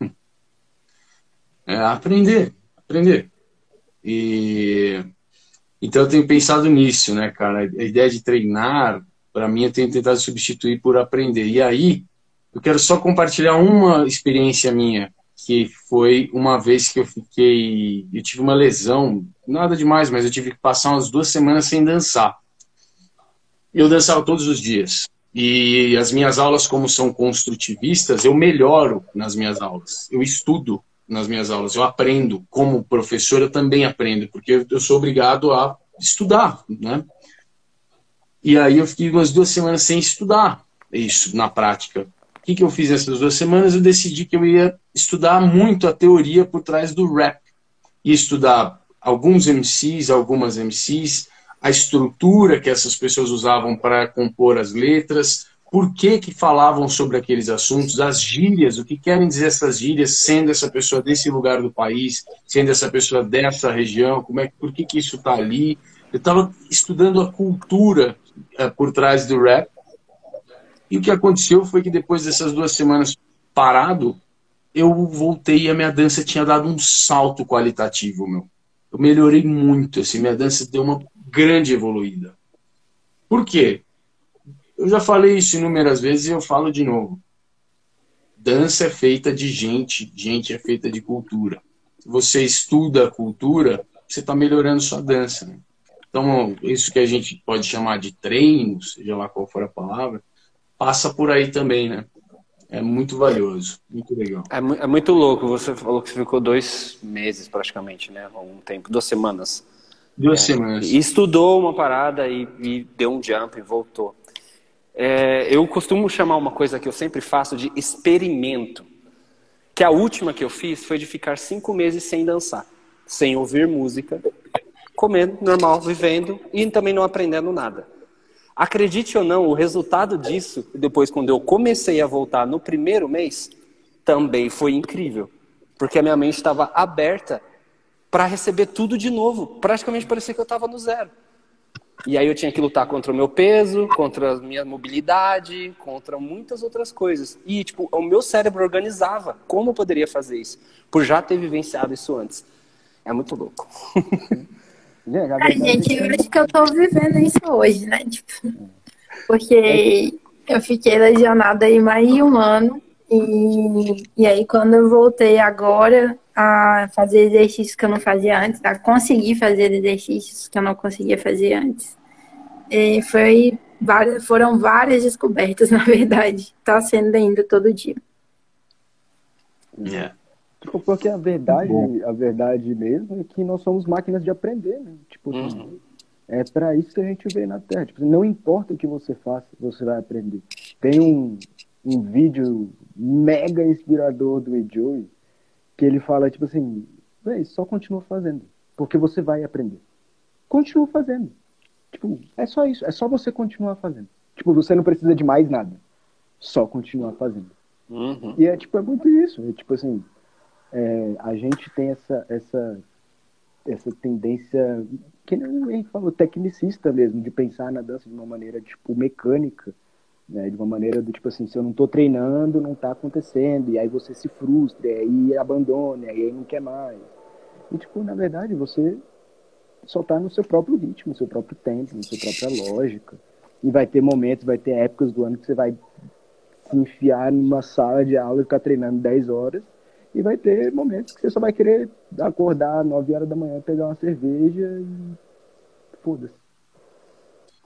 A: É aprender, aprender. E então eu tenho pensado nisso, né, cara? A ideia de treinar, para mim, eu tenho tentado substituir por aprender. E aí, eu quero só compartilhar uma experiência minha, que foi uma vez que eu fiquei. Eu tive uma lesão, nada demais, mas eu tive que passar umas duas semanas sem dançar. Eu dançava todos os dias. E as minhas aulas, como são construtivistas, eu melhoro nas minhas aulas. Eu estudo nas minhas aulas, eu aprendo. Como professor, eu também aprendo, porque eu sou obrigado a estudar, né? E aí eu fiquei umas duas semanas sem estudar isso na prática. O que, que eu fiz nessas duas semanas? Eu decidi que eu ia estudar muito a teoria por trás do rap. Ia estudar alguns MCs, algumas MCs, a estrutura que essas pessoas usavam para compor as letras, por que, que falavam sobre aqueles assuntos, as gírias, o que querem dizer essas gírias, sendo essa pessoa desse lugar do país, sendo essa pessoa dessa região, como é, por que, que isso está ali. Eu estava estudando a cultura uh, por trás do rap. E o que aconteceu foi que depois dessas duas semanas parado, eu voltei e a minha dança tinha dado um salto qualitativo, meu. Eu melhorei muito, assim, minha dança deu uma grande evoluída. Por quê? Eu já falei isso inúmeras vezes e eu falo de novo. Dança é feita de gente, gente é feita de cultura. Se você estuda a cultura, você está melhorando sua dança. Né? Então, isso que a gente pode chamar de treino, seja lá qual for a palavra, passa por aí também, né? É muito valioso, muito legal.
B: É, é, muito louco. Você falou que você ficou dois meses praticamente, né? Um tempo, duas semanas.
A: Duas é, semanas.
B: E estudou uma parada e, e deu um jump e voltou. É, eu costumo chamar uma coisa que eu sempre faço de experimento. Que a última que eu fiz foi de ficar cinco meses sem dançar, sem ouvir música, comendo normal, vivendo e também não aprendendo nada. Acredite ou não, o resultado disso, depois quando eu comecei a voltar no primeiro mês, também foi incrível. Porque a minha mente estava aberta para receber tudo de novo. Praticamente parecia que eu estava no zero. E aí eu tinha que lutar contra o meu peso, contra a minha mobilidade, contra muitas outras coisas. E, tipo, o meu cérebro organizava como eu poderia fazer isso, por já ter vivenciado isso antes. É muito louco.
D: A gente, eu acho que eu tô vivendo isso hoje, né? Tipo, porque eu fiquei lesionada aí mais de um ano. E, e aí, quando eu voltei agora a fazer exercícios que eu não fazia antes, a conseguir fazer exercícios que eu não conseguia fazer antes, e foi várias, foram várias descobertas, na verdade. Está sendo ainda todo dia.
C: Yeah. Tipo, porque a verdade, a verdade mesmo é que nós somos máquinas de aprender, né? Tipo, uhum. é para isso que a gente veio na Terra. Tipo, não importa o que você faça, você vai aprender. Tem um, um vídeo mega inspirador do Joey que ele fala, tipo assim, véi, só continua fazendo, porque você vai aprender. Continua fazendo. Tipo, é só isso, é só você continuar fazendo. Tipo, você não precisa de mais nada. Só continuar fazendo. Uhum. E é tipo, é muito isso. É tipo assim, é, a gente tem essa, essa, essa tendência, que nem a falou, tecnicista mesmo, de pensar na dança de uma maneira, tipo, mecânica, né? De uma maneira do tipo assim, se eu não estou treinando, não está acontecendo, e aí você se frustra, e aí abandona, e aí não quer mais. E, tipo, na verdade, você só está no seu próprio ritmo, no seu próprio tempo, na sua própria lógica. E vai ter momentos, vai ter épocas do ano que você vai se enfiar numa sala de aula e ficar treinando 10 horas, e vai ter momentos que você só vai querer acordar 9 horas da manhã, pegar uma cerveja e foda-se.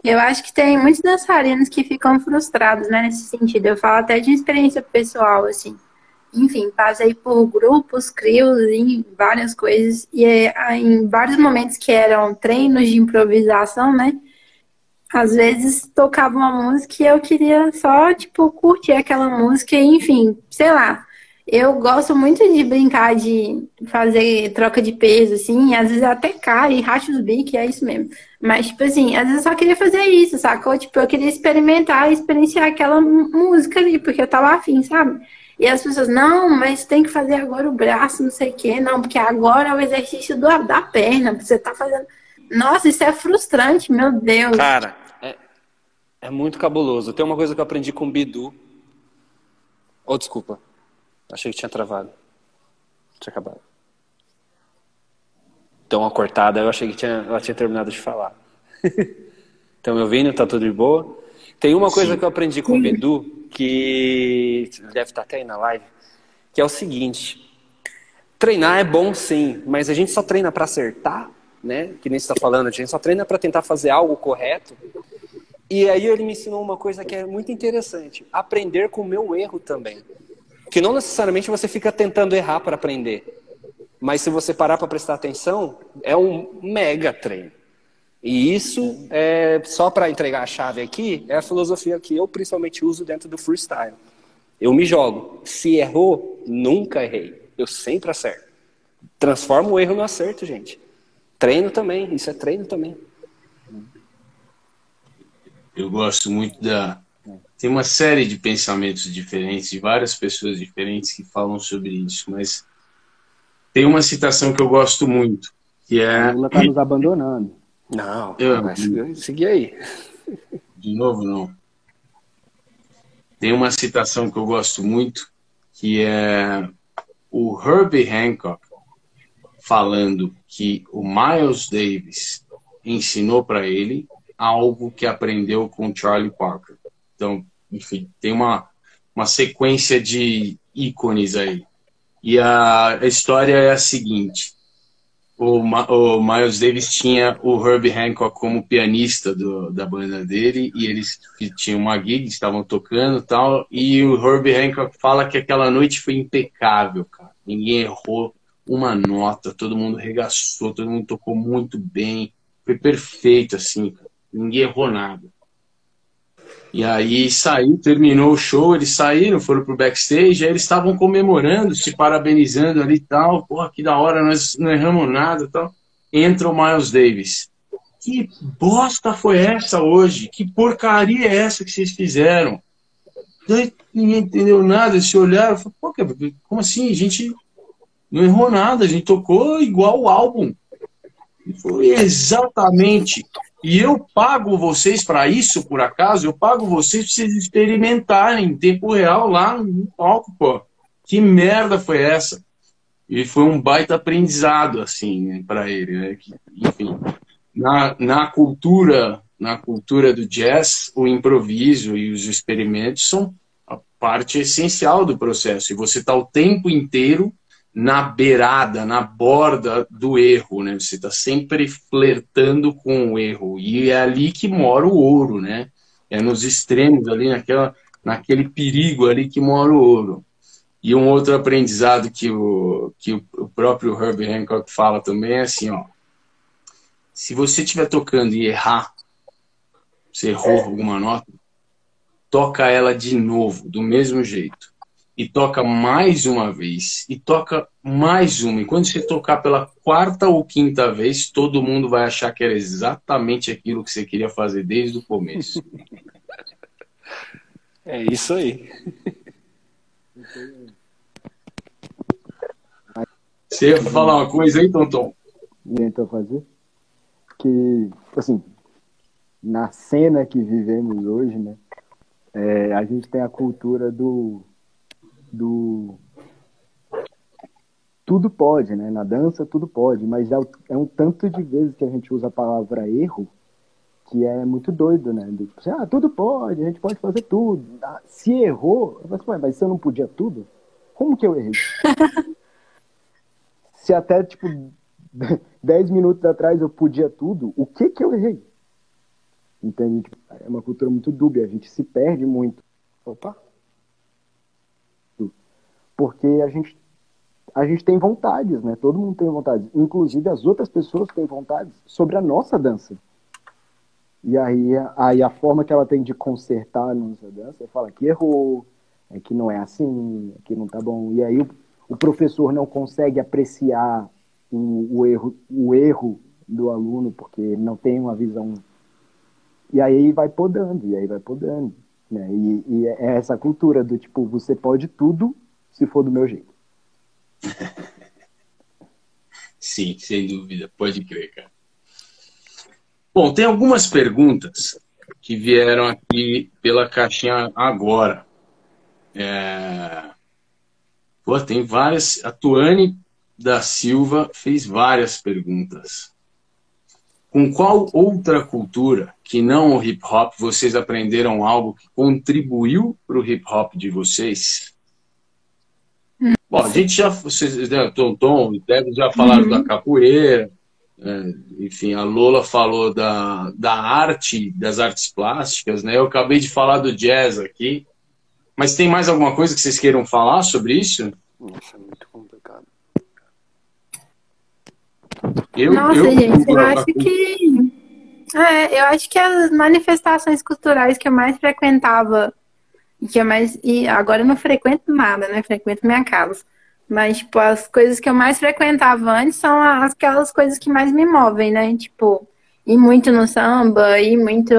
D: Eu acho que tem muitos dançarinos que ficam frustrados, né, nesse sentido. Eu falo até de experiência pessoal, assim. Enfim, passei por grupos, crios, em várias coisas. E é, em vários momentos que eram treinos de improvisação, né? Às vezes tocava uma música e eu queria só, tipo, curtir aquela música, e, enfim, sei lá, eu gosto muito de brincar de fazer troca de peso, assim, às vezes até cai e racha os bicos, é isso mesmo. Mas, tipo assim, às vezes eu só queria fazer isso, sacou? Tipo, eu queria experimentar, experienciar aquela música ali, porque eu tava afim, sabe? E as pessoas, não, mas tem que fazer agora o braço, não sei o quê, não, porque agora é o exercício do, da perna, você tá fazendo. Nossa, isso é frustrante, meu Deus.
B: Cara, é, é muito cabuloso. Tem uma coisa que eu aprendi com o Bidu. Oh, desculpa. Achei que tinha travado. Tinha acabado. Deu uma cortada, eu achei que tinha, ela tinha terminado de falar. Estão me ouvindo? Tá tudo de boa? Tem uma coisa Sim. que eu aprendi com o Bedu, que deve estar até aí na live, que é o seguinte. Treinar é bom sim, mas a gente só treina para acertar, né? Que nem você está falando, a gente só treina para tentar fazer algo correto. E aí ele me ensinou uma coisa que é muito interessante: aprender com o meu erro também. Que não necessariamente você fica tentando errar para aprender. Mas se você parar para prestar atenção, é um mega treino. E isso, é, só para entregar a chave aqui, é a filosofia que eu principalmente uso dentro do freestyle. Eu me jogo. Se errou, nunca errei. Eu sempre acerto. Transforma o erro no acerto, gente. Treino também, isso é treino também.
A: Eu gosto muito da, tem uma série de pensamentos diferentes, de várias pessoas diferentes que falam sobre isso, mas tem uma citação que eu gosto muito, que é...
C: O Lula está nos abandonando.
B: Não, eu, mas seguir aí.
A: De novo, não. Tem uma citação que eu gosto muito, que é o Herbie Hancock falando que o Miles Davis ensinou para ele algo que aprendeu com Charlie Parker. Então, enfim, tem uma, uma sequência de ícones aí. E a, a história é a seguinte: o, o, Miles Davis tinha o Herbie Hancock como pianista do, da banda dele e eles tinham uma gig, estavam tocando tal. E o Herbie Hancock fala que aquela noite foi impecável, cara. Ninguém errou uma nota, todo mundo regaçou, todo mundo tocou muito bem, foi perfeito assim, cara. Ninguém errou nada. E aí saiu, terminou o show, eles saíram, foram pro backstage, aí eles estavam comemorando, se parabenizando ali e tal. Porra, que da hora, nós não erramos nada e tal. Entra o Miles Davis. Que bosta foi essa hoje? Que porcaria é essa que vocês fizeram? Ninguém entendeu nada, eles se olharam, falaram, Pô, como assim? A gente Não errou nada, a gente tocou igual o álbum. Foi exatamente. E eu pago vocês para isso, por acaso? Eu pago vocês para vocês experimentarem em tempo real lá no palco, pô. Que merda foi essa? E foi um baita aprendizado, assim, né, para ele, né? Que, enfim, na, na cultura, na cultura do jazz, o improviso e os experimentos são a parte essencial do processo. E você está o tempo inteiro na beirada, na borda do erro, né? Você está sempre flertando com o erro e é ali que mora o ouro, né? É nos extremos ali, naquela, naquele perigo ali que mora o ouro. E um outro aprendizado que o, que o próprio Herbie Hancock fala também é assim, ó. Se você estiver tocando e errar, você errou alguma nota, toca ela de novo, do mesmo jeito e toca mais uma vez, e toca mais uma. E quando você tocar pela quarta ou quinta vez, todo mundo vai achar que era exatamente aquilo que você queria fazer desde o começo.
B: É isso aí.
A: Você ia falar uma coisa aí, Tonton?
C: Então fazer? Que, assim, na cena que vivemos hoje, né? É, a gente tem a cultura do do tudo pode, né? Na dança tudo pode, mas é, é um tanto de vezes que a gente usa a palavra erro que é muito doido, né? Do, tipo assim, ah, tudo pode, a gente pode fazer tudo. Ah, se errou, eu falo assim, mas se eu não podia tudo, como que eu errei? se até, tipo, 10 minutos atrás eu podia tudo, o que que eu errei? Entende? Tipo, é uma cultura muito dúbia, a gente se perde muito. Opa, porque a gente a gente tem vontades, né? Todo mundo tem vontades, inclusive as outras pessoas têm vontades sobre a nossa dança. E aí, aí a forma que ela tem de consertar a nossa dança é falar que errou, é que não é assim, é que não tá bom. E aí o, o professor não consegue apreciar o, o, erro, o erro do aluno porque não tem uma visão. E aí vai podando, e aí vai podando. Né? E, e é essa cultura do tipo, você pode tudo se for do meu jeito.
A: Sim, sem dúvida, pode crer, cara. Bom, tem algumas perguntas que vieram aqui pela caixinha agora. É... Pô, tem várias. A Tuane da Silva fez várias perguntas. Com qual outra cultura que não o hip hop vocês aprenderam algo que contribuiu para o hip hop de vocês? Bom, a gente já, vocês, né, Tom, Tom e Débora já falaram uhum. da capoeira, né, enfim, a Lola falou da, da arte, das artes plásticas, né? Eu acabei de falar do jazz aqui, mas tem mais alguma coisa que vocês queiram falar sobre isso?
B: Nossa, é muito complicado.
D: Eu, Nossa, eu, gente, eu, eu acho que. É, eu acho que as manifestações culturais que eu mais frequentava que é mais. E agora eu não frequento nada, né? Frequento minha casa. Mas, tipo, as coisas que eu mais frequentava antes são aquelas coisas que mais me movem, né? Tipo, ir muito no samba, ir muito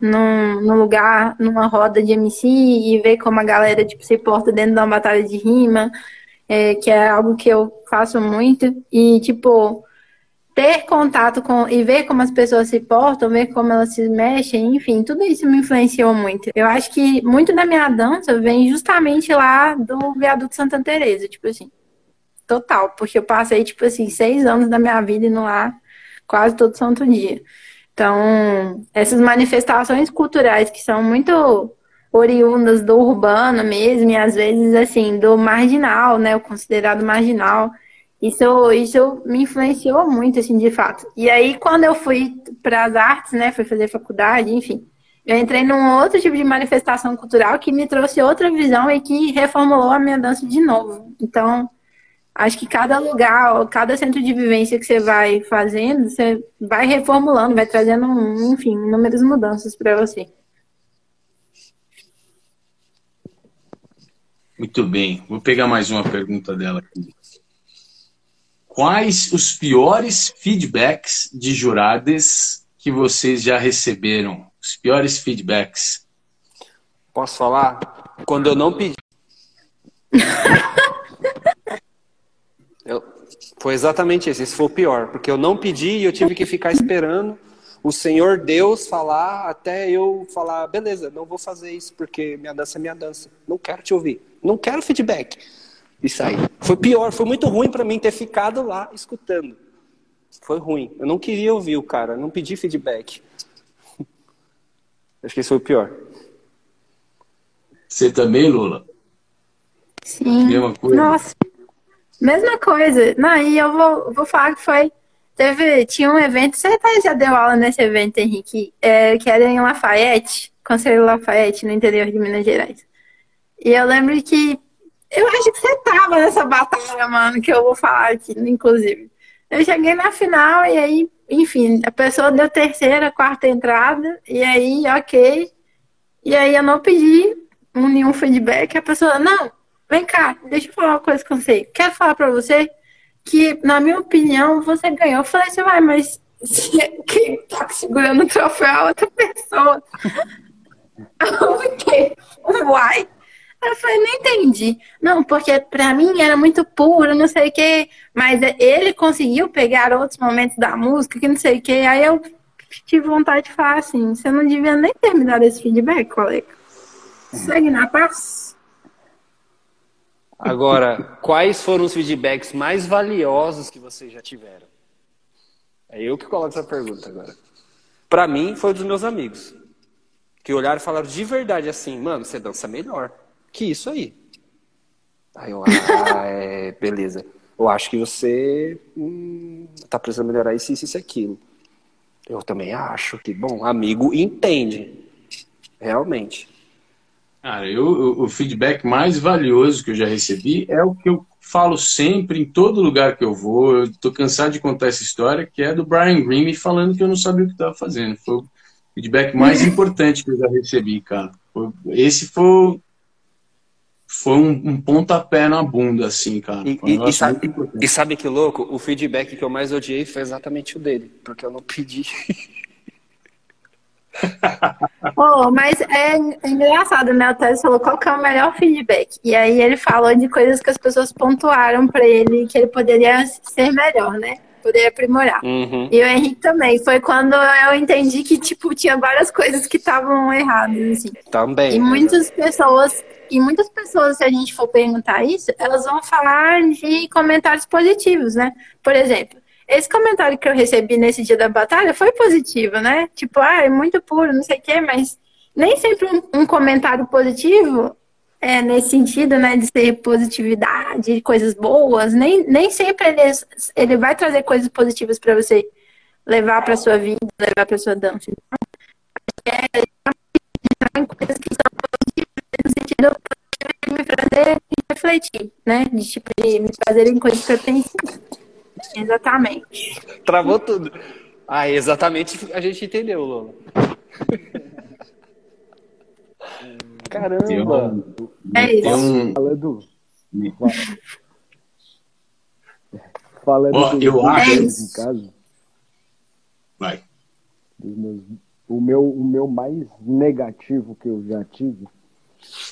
D: num, num lugar, numa roda de MC e ver como a galera, tipo, se porta dentro de uma batalha de rima, é, que é algo que eu faço muito. E, tipo, ter contato com e ver como as pessoas se portam, ver como elas se mexem, enfim, tudo isso me influenciou muito. Eu acho que muito da minha dança vem justamente lá do viaduto Santa Teresa, tipo assim, total, porque eu passei tipo assim seis anos da minha vida indo lá quase todo santo dia. Então, essas manifestações culturais que são muito oriundas do urbano mesmo, e às vezes assim, do marginal, né, o considerado marginal, isso, isso me influenciou muito, assim, de fato. E aí, quando eu fui para as artes, né, fui fazer faculdade, enfim, eu entrei num outro tipo de manifestação cultural que me trouxe outra visão e que reformulou a minha dança de novo. Então, acho que cada lugar, cada centro de vivência que você vai fazendo, você vai reformulando, vai trazendo, enfim, inúmeras mudanças para você.
A: Muito bem, vou pegar mais uma pergunta dela aqui. Quais os piores feedbacks de juradas que vocês já receberam? Os piores feedbacks.
B: Posso falar? Quando eu não pedi. Eu, foi exatamente esse. Esse foi o pior, porque eu não pedi e eu tive que ficar esperando o Senhor Deus falar até eu falar, beleza, não vou fazer isso porque minha dança é minha dança. Não quero te ouvir. Não quero feedback. Isso aí. Foi pior, foi muito ruim para mim ter ficado lá escutando. Foi ruim. Eu não queria ouvir o cara, não pedi feedback. Acho que esse foi o pior.
A: Você também, Lula?
D: Sim.
A: Mesma coisa?
D: Nossa. Mesma coisa. Não, e eu vou, vou falar que foi. Teve, tinha um evento, você até já deu aula nesse evento, Henrique, é, que era em Lafayette, Conselho Lafayette, no interior de Minas Gerais. E eu lembro que. Eu acho que você tava nessa batalha, mano, que eu vou falar aqui, inclusive. Eu cheguei na final e aí, enfim, a pessoa deu terceira, quarta entrada, e aí, ok. E aí eu não pedi um, nenhum feedback, a pessoa, não, vem cá, deixa eu falar uma coisa com você. Quero falar pra você que, na minha opinião, você ganhou. Eu falei assim, vai, mas quem tá segurando o troféu é outra pessoa. Eu fiquei, uai. Eu falei, não entendi. Não, porque pra mim era muito puro, não sei o quê. Mas ele conseguiu pegar outros momentos da música, que não sei o quê. Aí eu tive vontade de falar assim, você não devia nem ter me dado esse feedback, colega. Segue na paz.
B: Agora, quais foram os feedbacks mais valiosos que vocês já tiveram? É eu que coloco essa pergunta agora. Pra mim, foi dos meus amigos. Que olharam e falaram de verdade assim, mano, você dança melhor que isso aí. Aí eu, ah, é, beleza. Eu acho que você hum, tá precisando melhorar isso, isso, isso, aquilo. Eu também acho que, bom, amigo entende. Realmente.
A: Cara, eu, o feedback mais valioso que eu já recebi é o que eu falo sempre em todo lugar que eu vou. Eu tô cansado de contar essa história, que é do Brian Green falando que eu não sabia o que estava fazendo. Foi o feedback mais importante que eu já recebi, cara. Esse foi foi um, um, pontapé na bunda, assim, cara.
B: E, um e, sabe, e, sabe, que louco? O feedback que eu mais odiei foi exatamente o dele, porque eu não pedi.
D: oh, mas é engraçado, né? O Tess falou qual que é o melhor feedback. E aí ele falou de coisas que as pessoas pontuaram para ele que ele poderia ser melhor, né? Poderia aprimorar.
B: Uhum.
D: E o Henrique também. Foi quando eu entendi que, tipo, tinha várias coisas que estavam erradas, assim.
B: Também.
D: E muitas pessoas e muitas pessoas, se a gente for perguntar isso, elas vão falar de comentários positivos, né? Por exemplo, esse comentário que eu recebi nesse dia da batalha foi positivo, né? Tipo, ah, é muito puro, não sei o quê, mas nem sempre um, um comentário positivo é nesse sentido, né, de ser positividade, coisas boas, nem, nem sempre ele, ele vai trazer coisas positivas para você levar para sua vida, levar para sua dança. Então, é, né? De tipo, de me fazerem coisas para pensar. Exatamente.
B: Travou tudo. Ah, exatamente a gente entendeu, Lola. Caramba!
D: É isso.
C: Um... Falando. Falando
A: oh, eu acho.
C: em casa.
A: Vai.
C: Meus, o, meu, o meu mais negativo que eu já tive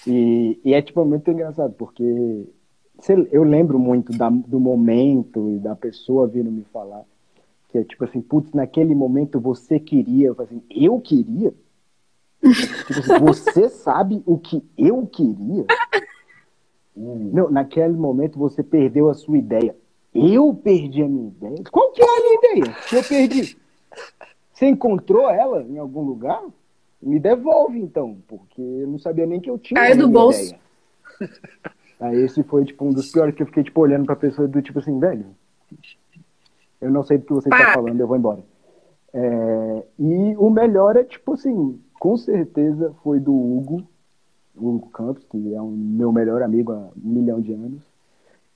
C: e, e é tipo muito engraçado, porque eu lembro muito da, do momento e da pessoa vindo me falar que é tipo assim, putz, naquele momento você queria, eu assim, eu queria? tipo assim, você sabe o que eu queria? Não, naquele momento você perdeu a sua ideia. Eu perdi a minha ideia? Qual que é a minha ideia que eu perdi? Você encontrou ela em algum lugar? Me devolve, então, porque eu não sabia nem que eu tinha.
D: Caiu do bolso.
C: Aí esse foi, tipo, um dos piores que eu fiquei, tipo, olhando pra pessoa do tipo assim, velho, eu não sei do que você está falando, eu vou embora. É, e o melhor é, tipo assim, com certeza foi do Hugo, Hugo Campos, que é um meu melhor amigo há um milhão de anos,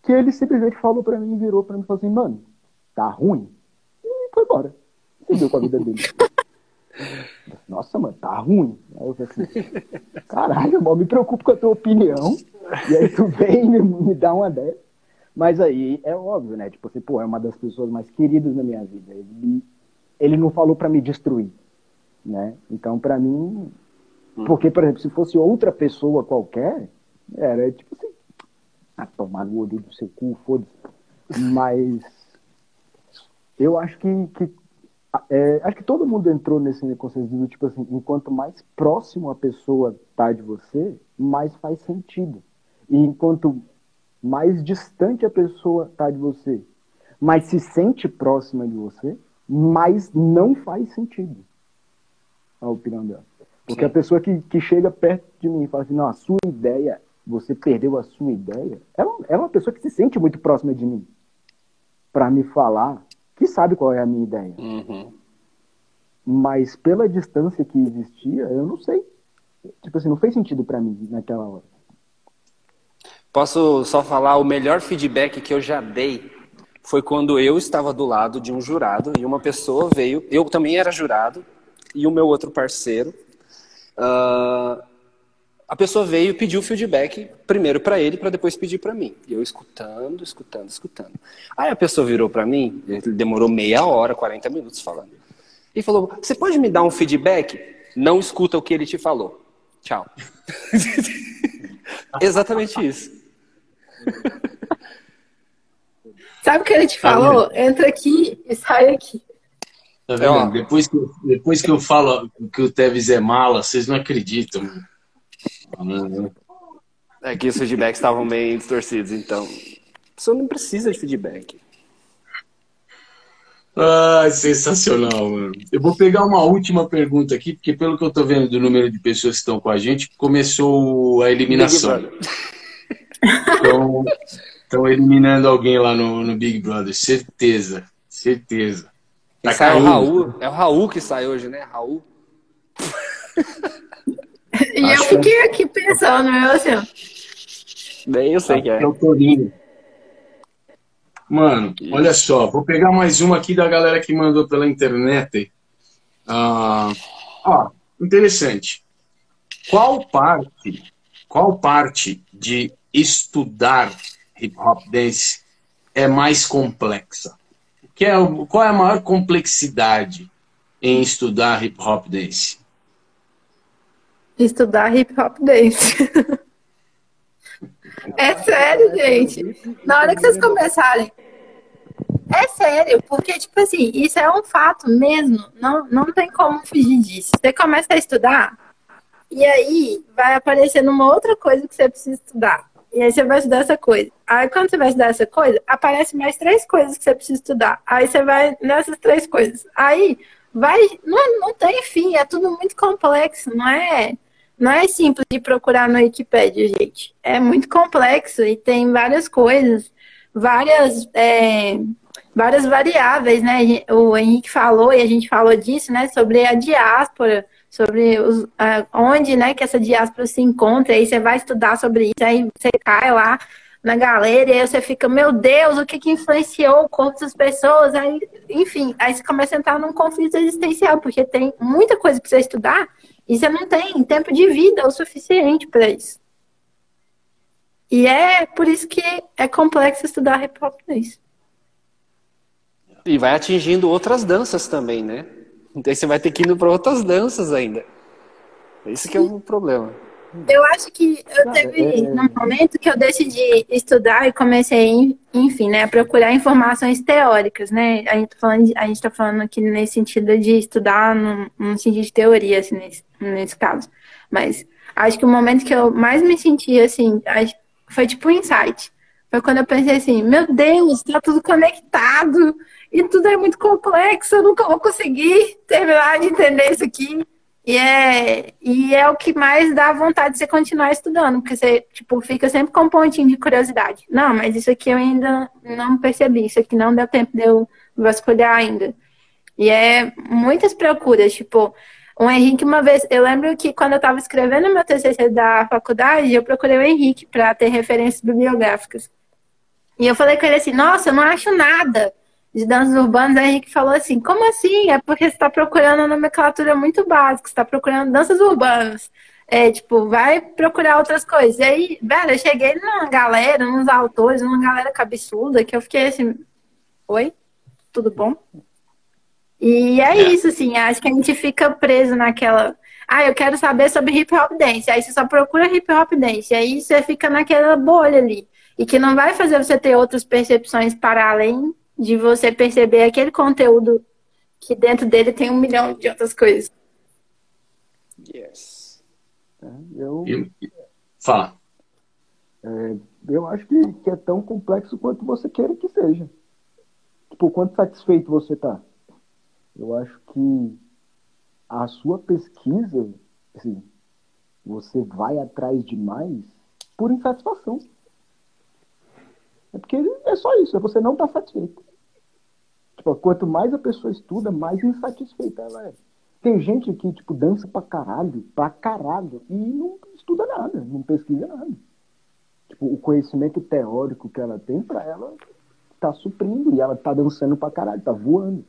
C: que ele simplesmente falou pra mim, virou pra mim e falou assim, mano, tá ruim? E foi embora. Seguiu com a vida dele. Nossa, mano, tá ruim. Aí eu falei assim, caralho, eu me preocupo com a tua opinião. E aí tu vem e me, me dá uma dessa. Mas aí é óbvio, né? Tipo assim, pô, é uma das pessoas mais queridas na minha vida. Ele, ele não falou para me destruir, né? Então, para mim, porque, por exemplo, se fosse outra pessoa qualquer, era tipo assim, ah, tomar gordo do seu cu, foda-se. Mas eu acho que, que é, acho que todo mundo entrou nesse conceito tipo assim, enquanto mais próximo a pessoa tá de você, mais faz sentido. E enquanto mais distante a pessoa tá de você, mais se sente próxima de você, mais não faz sentido a opinião dela. Porque Sim. a pessoa que, que chega perto de mim e fala assim, não, a sua ideia, você perdeu a sua ideia, ela é uma pessoa que se sente muito próxima de mim para me falar que sabe qual é a minha ideia.
B: Uhum.
C: Mas pela distância que existia, eu não sei. Tipo assim, não fez sentido para mim naquela hora.
B: Posso só falar o melhor feedback que eu já dei foi quando eu estava do lado de um jurado e uma pessoa veio, eu também era jurado e o meu outro parceiro, uh, a pessoa veio e pediu feedback primeiro para ele para depois pedir para mim. E eu escutando, escutando, escutando. Aí a pessoa virou para mim, ele demorou meia hora, 40 minutos falando. E falou: "Você pode me dar um feedback?" Não escuta o que ele te falou. Tchau. Exatamente isso.
D: Sabe o que ele te falou? Entra aqui e sai aqui.
A: Tá vendo? depois, que, depois que eu falo que o Tevez é mala, vocês não acreditam.
B: É que os feedbacks estavam meio distorcidos, então. A pessoa não precisa de feedback.
A: Ah, sensacional, mano. Eu vou pegar uma última pergunta aqui, porque pelo que eu tô vendo do número de pessoas que estão com a gente, começou a eliminação. Então, estão eliminando alguém lá no, no Big Brother, certeza, certeza.
B: Tá sai o Raul. É o Raul que sai hoje, né? Raul.
D: E Acho eu fiquei aqui pensando, meu assim.
B: Bem, eu sei que é.
A: É o Torinho. Mano, Isso. olha só, vou pegar mais uma aqui da galera que mandou pela internet. Ah, ó, interessante. Qual parte, qual parte de estudar hip hop dance é mais complexa? que é, qual é a maior complexidade em estudar hip hop dance?
D: Estudar hip hop dance. é sério, gente. Na hora que vocês começarem. É sério, porque, tipo assim, isso é um fato mesmo. Não, não tem como fugir disso. Você começa a estudar, e aí vai aparecendo uma outra coisa que você precisa estudar. E aí você vai estudar essa coisa. Aí quando você vai estudar essa coisa, aparece mais três coisas que você precisa estudar. Aí você vai nessas três coisas. Aí vai, não, não tem fim, é tudo muito complexo, não é? Não é simples de procurar no Wikipedia, gente. É muito complexo e tem várias coisas, várias, é, várias variáveis, né? O Henrique falou e a gente falou disso, né? Sobre a diáspora sobre os, onde né, que essa diáspora se encontra, aí você vai estudar sobre isso, aí você cai lá na galera, e aí você fica, meu Deus, o que, que influenciou o corpo das pessoas? Aí, enfim, aí você começa a entrar num conflito existencial, porque tem muita coisa para você estudar e você não tem tempo de vida o suficiente para isso. E é por isso que é complexo estudar hip hop isso.
B: E vai atingindo outras danças também, né? Então você vai ter que ir para outras danças ainda. Esse que é o problema.
D: Eu acho que eu teve é, é... um momento que eu decidi estudar e comecei, enfim, né, a procurar informações teóricas, né? A gente tá falando, a gente tá falando aqui nesse sentido de estudar num, num sentido de teoria, assim, nesse, nesse caso. Mas acho que o momento que eu mais me senti, assim, foi tipo um insight. Foi quando eu pensei assim, meu Deus, tá tudo conectado e tudo é muito complexo, eu nunca vou conseguir terminar de entender isso aqui. E é, e é o que mais dá vontade de você continuar estudando, porque você, tipo, fica sempre com um pontinho de curiosidade. Não, mas isso aqui eu ainda não percebi, isso aqui não deu tempo de eu vasculhar ainda. E é muitas procuras, tipo, o Henrique uma vez, eu lembro que quando eu estava escrevendo meu TCC da faculdade, eu procurei o Henrique para ter referências bibliográficas. E eu falei com ele assim, nossa, eu não acho nada de danças urbanas, aí Henrique falou assim, como assim? É porque você está procurando uma nomenclatura muito básica, você está procurando danças urbanas. É, tipo, vai procurar outras coisas. E aí, velho, eu cheguei numa galera, uns autores, numa galera cabeçuda, que eu fiquei assim, oi? Tudo bom? E é, é isso, assim, acho que a gente fica preso naquela. Ah, eu quero saber sobre hip hop dance. Aí você só procura hip hop dance. Aí você fica naquela bolha ali. e que não vai fazer você ter outras percepções para além de você perceber aquele conteúdo que dentro dele tem um milhão de outras coisas.
B: Yes.
C: É, eu,
A: Fala.
C: é, eu acho que, que é tão complexo quanto você queira que seja. Tipo, quanto satisfeito você tá. Eu acho que a sua pesquisa, assim, você vai atrás demais por insatisfação. É porque é só isso, é você não tá satisfeito. Tipo, quanto mais a pessoa estuda, mais insatisfeita ela é. Tem gente que, tipo, dança pra caralho, pra caralho, e não estuda nada, não pesquisa nada. Tipo, o conhecimento teórico que ela tem, pra ela, tá suprindo, e ela tá dançando pra caralho, tá voando.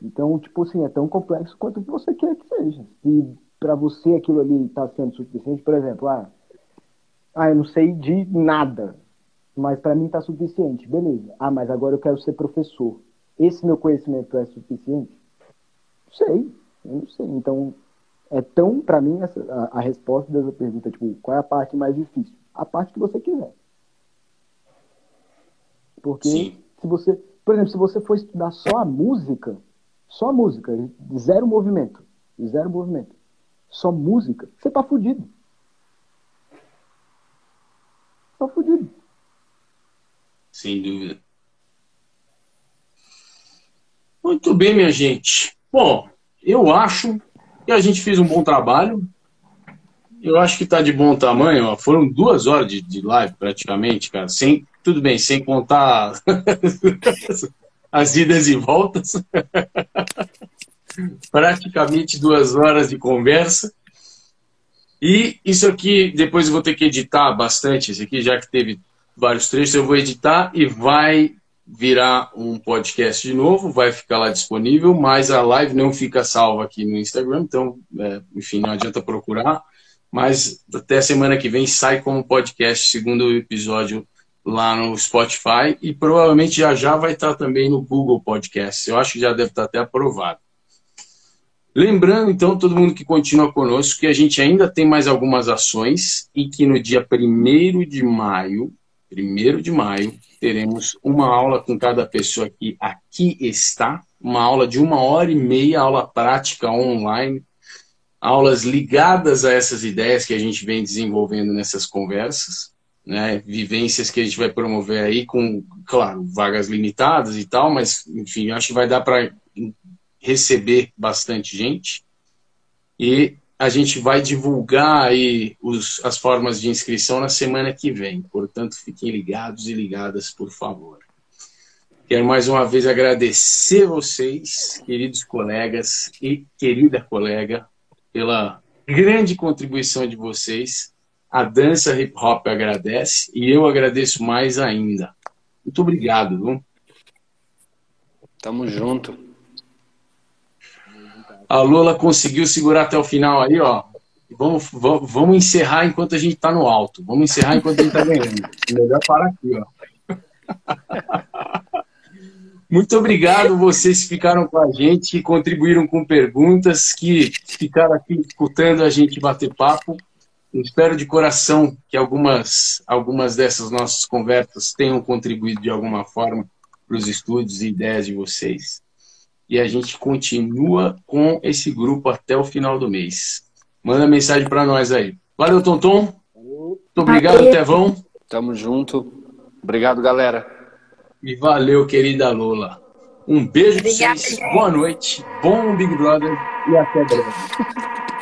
C: Então, tipo assim, é tão complexo quanto você quer que seja. E pra você aquilo ali tá sendo suficiente, por exemplo, ah, ah eu não sei de nada, mas pra mim tá suficiente, beleza. Ah, mas agora eu quero ser professor. Esse meu conhecimento é suficiente? Não sei, eu não sei. Então, é tão, pra mim, essa, a, a resposta dessa pergunta, tipo, qual é a parte mais difícil? A parte que você quiser. Porque
A: Sim.
C: se você, por exemplo, se você for estudar só a música, só a música, zero movimento, zero movimento, só música, você tá fudido. Tá fudido.
A: Sem dúvida. Muito bem, minha gente. Bom, eu acho que a gente fez um bom trabalho. Eu acho que está de bom tamanho. Foram duas horas de, de live, praticamente, cara. Sem, tudo bem, sem contar as idas e voltas. praticamente duas horas de conversa. E isso aqui, depois eu vou ter que editar bastante. Esse aqui, já que teve vários trechos, eu vou editar e vai virar um podcast de novo, vai ficar lá disponível, mas a live não fica salva aqui no Instagram, então, é, enfim, não adianta procurar. Mas até semana que vem sai como podcast, segundo episódio lá no Spotify e provavelmente já já vai estar também no Google Podcast. Eu acho que já deve estar até aprovado. Lembrando, então, todo mundo que continua conosco, que a gente ainda tem mais algumas ações e que no dia 1 de maio, 1 de maio, teremos uma aula com cada pessoa que aqui está, uma aula de uma hora e meia, aula prática online, aulas ligadas a essas ideias que a gente vem desenvolvendo nessas conversas, né, vivências que a gente vai promover aí com, claro, vagas limitadas e tal, mas, enfim, acho que vai dar para receber bastante gente. E a gente vai divulgar aí os, as formas de inscrição na semana que vem. Portanto, fiquem ligados e ligadas, por favor. Quero mais uma vez agradecer vocês, queridos colegas e querida colega, pela grande contribuição de vocês. A dança hip hop agradece e eu agradeço mais ainda. Muito obrigado. Viu?
B: Tamo junto.
A: A Lula conseguiu segurar até o final aí, ó. Vamos, vamos, vamos encerrar enquanto a gente está no alto. Vamos encerrar enquanto a gente está ganhando. Melhor parar aqui, ó. Muito obrigado vocês que ficaram com a gente, que contribuíram com perguntas, que ficaram aqui escutando a gente bater papo. Espero de coração que algumas, algumas dessas nossas conversas tenham contribuído de alguma forma para os estudos e ideias de vocês e a gente continua com esse grupo até o final do mês. Manda mensagem para nós aí. Valeu, Tonton. Muito obrigado, valeu. Tevão.
B: Tamo junto. Obrigado, galera.
A: E valeu, querida Lula. Um beijo para vocês. Boa noite. Bom Big Brother e até breve.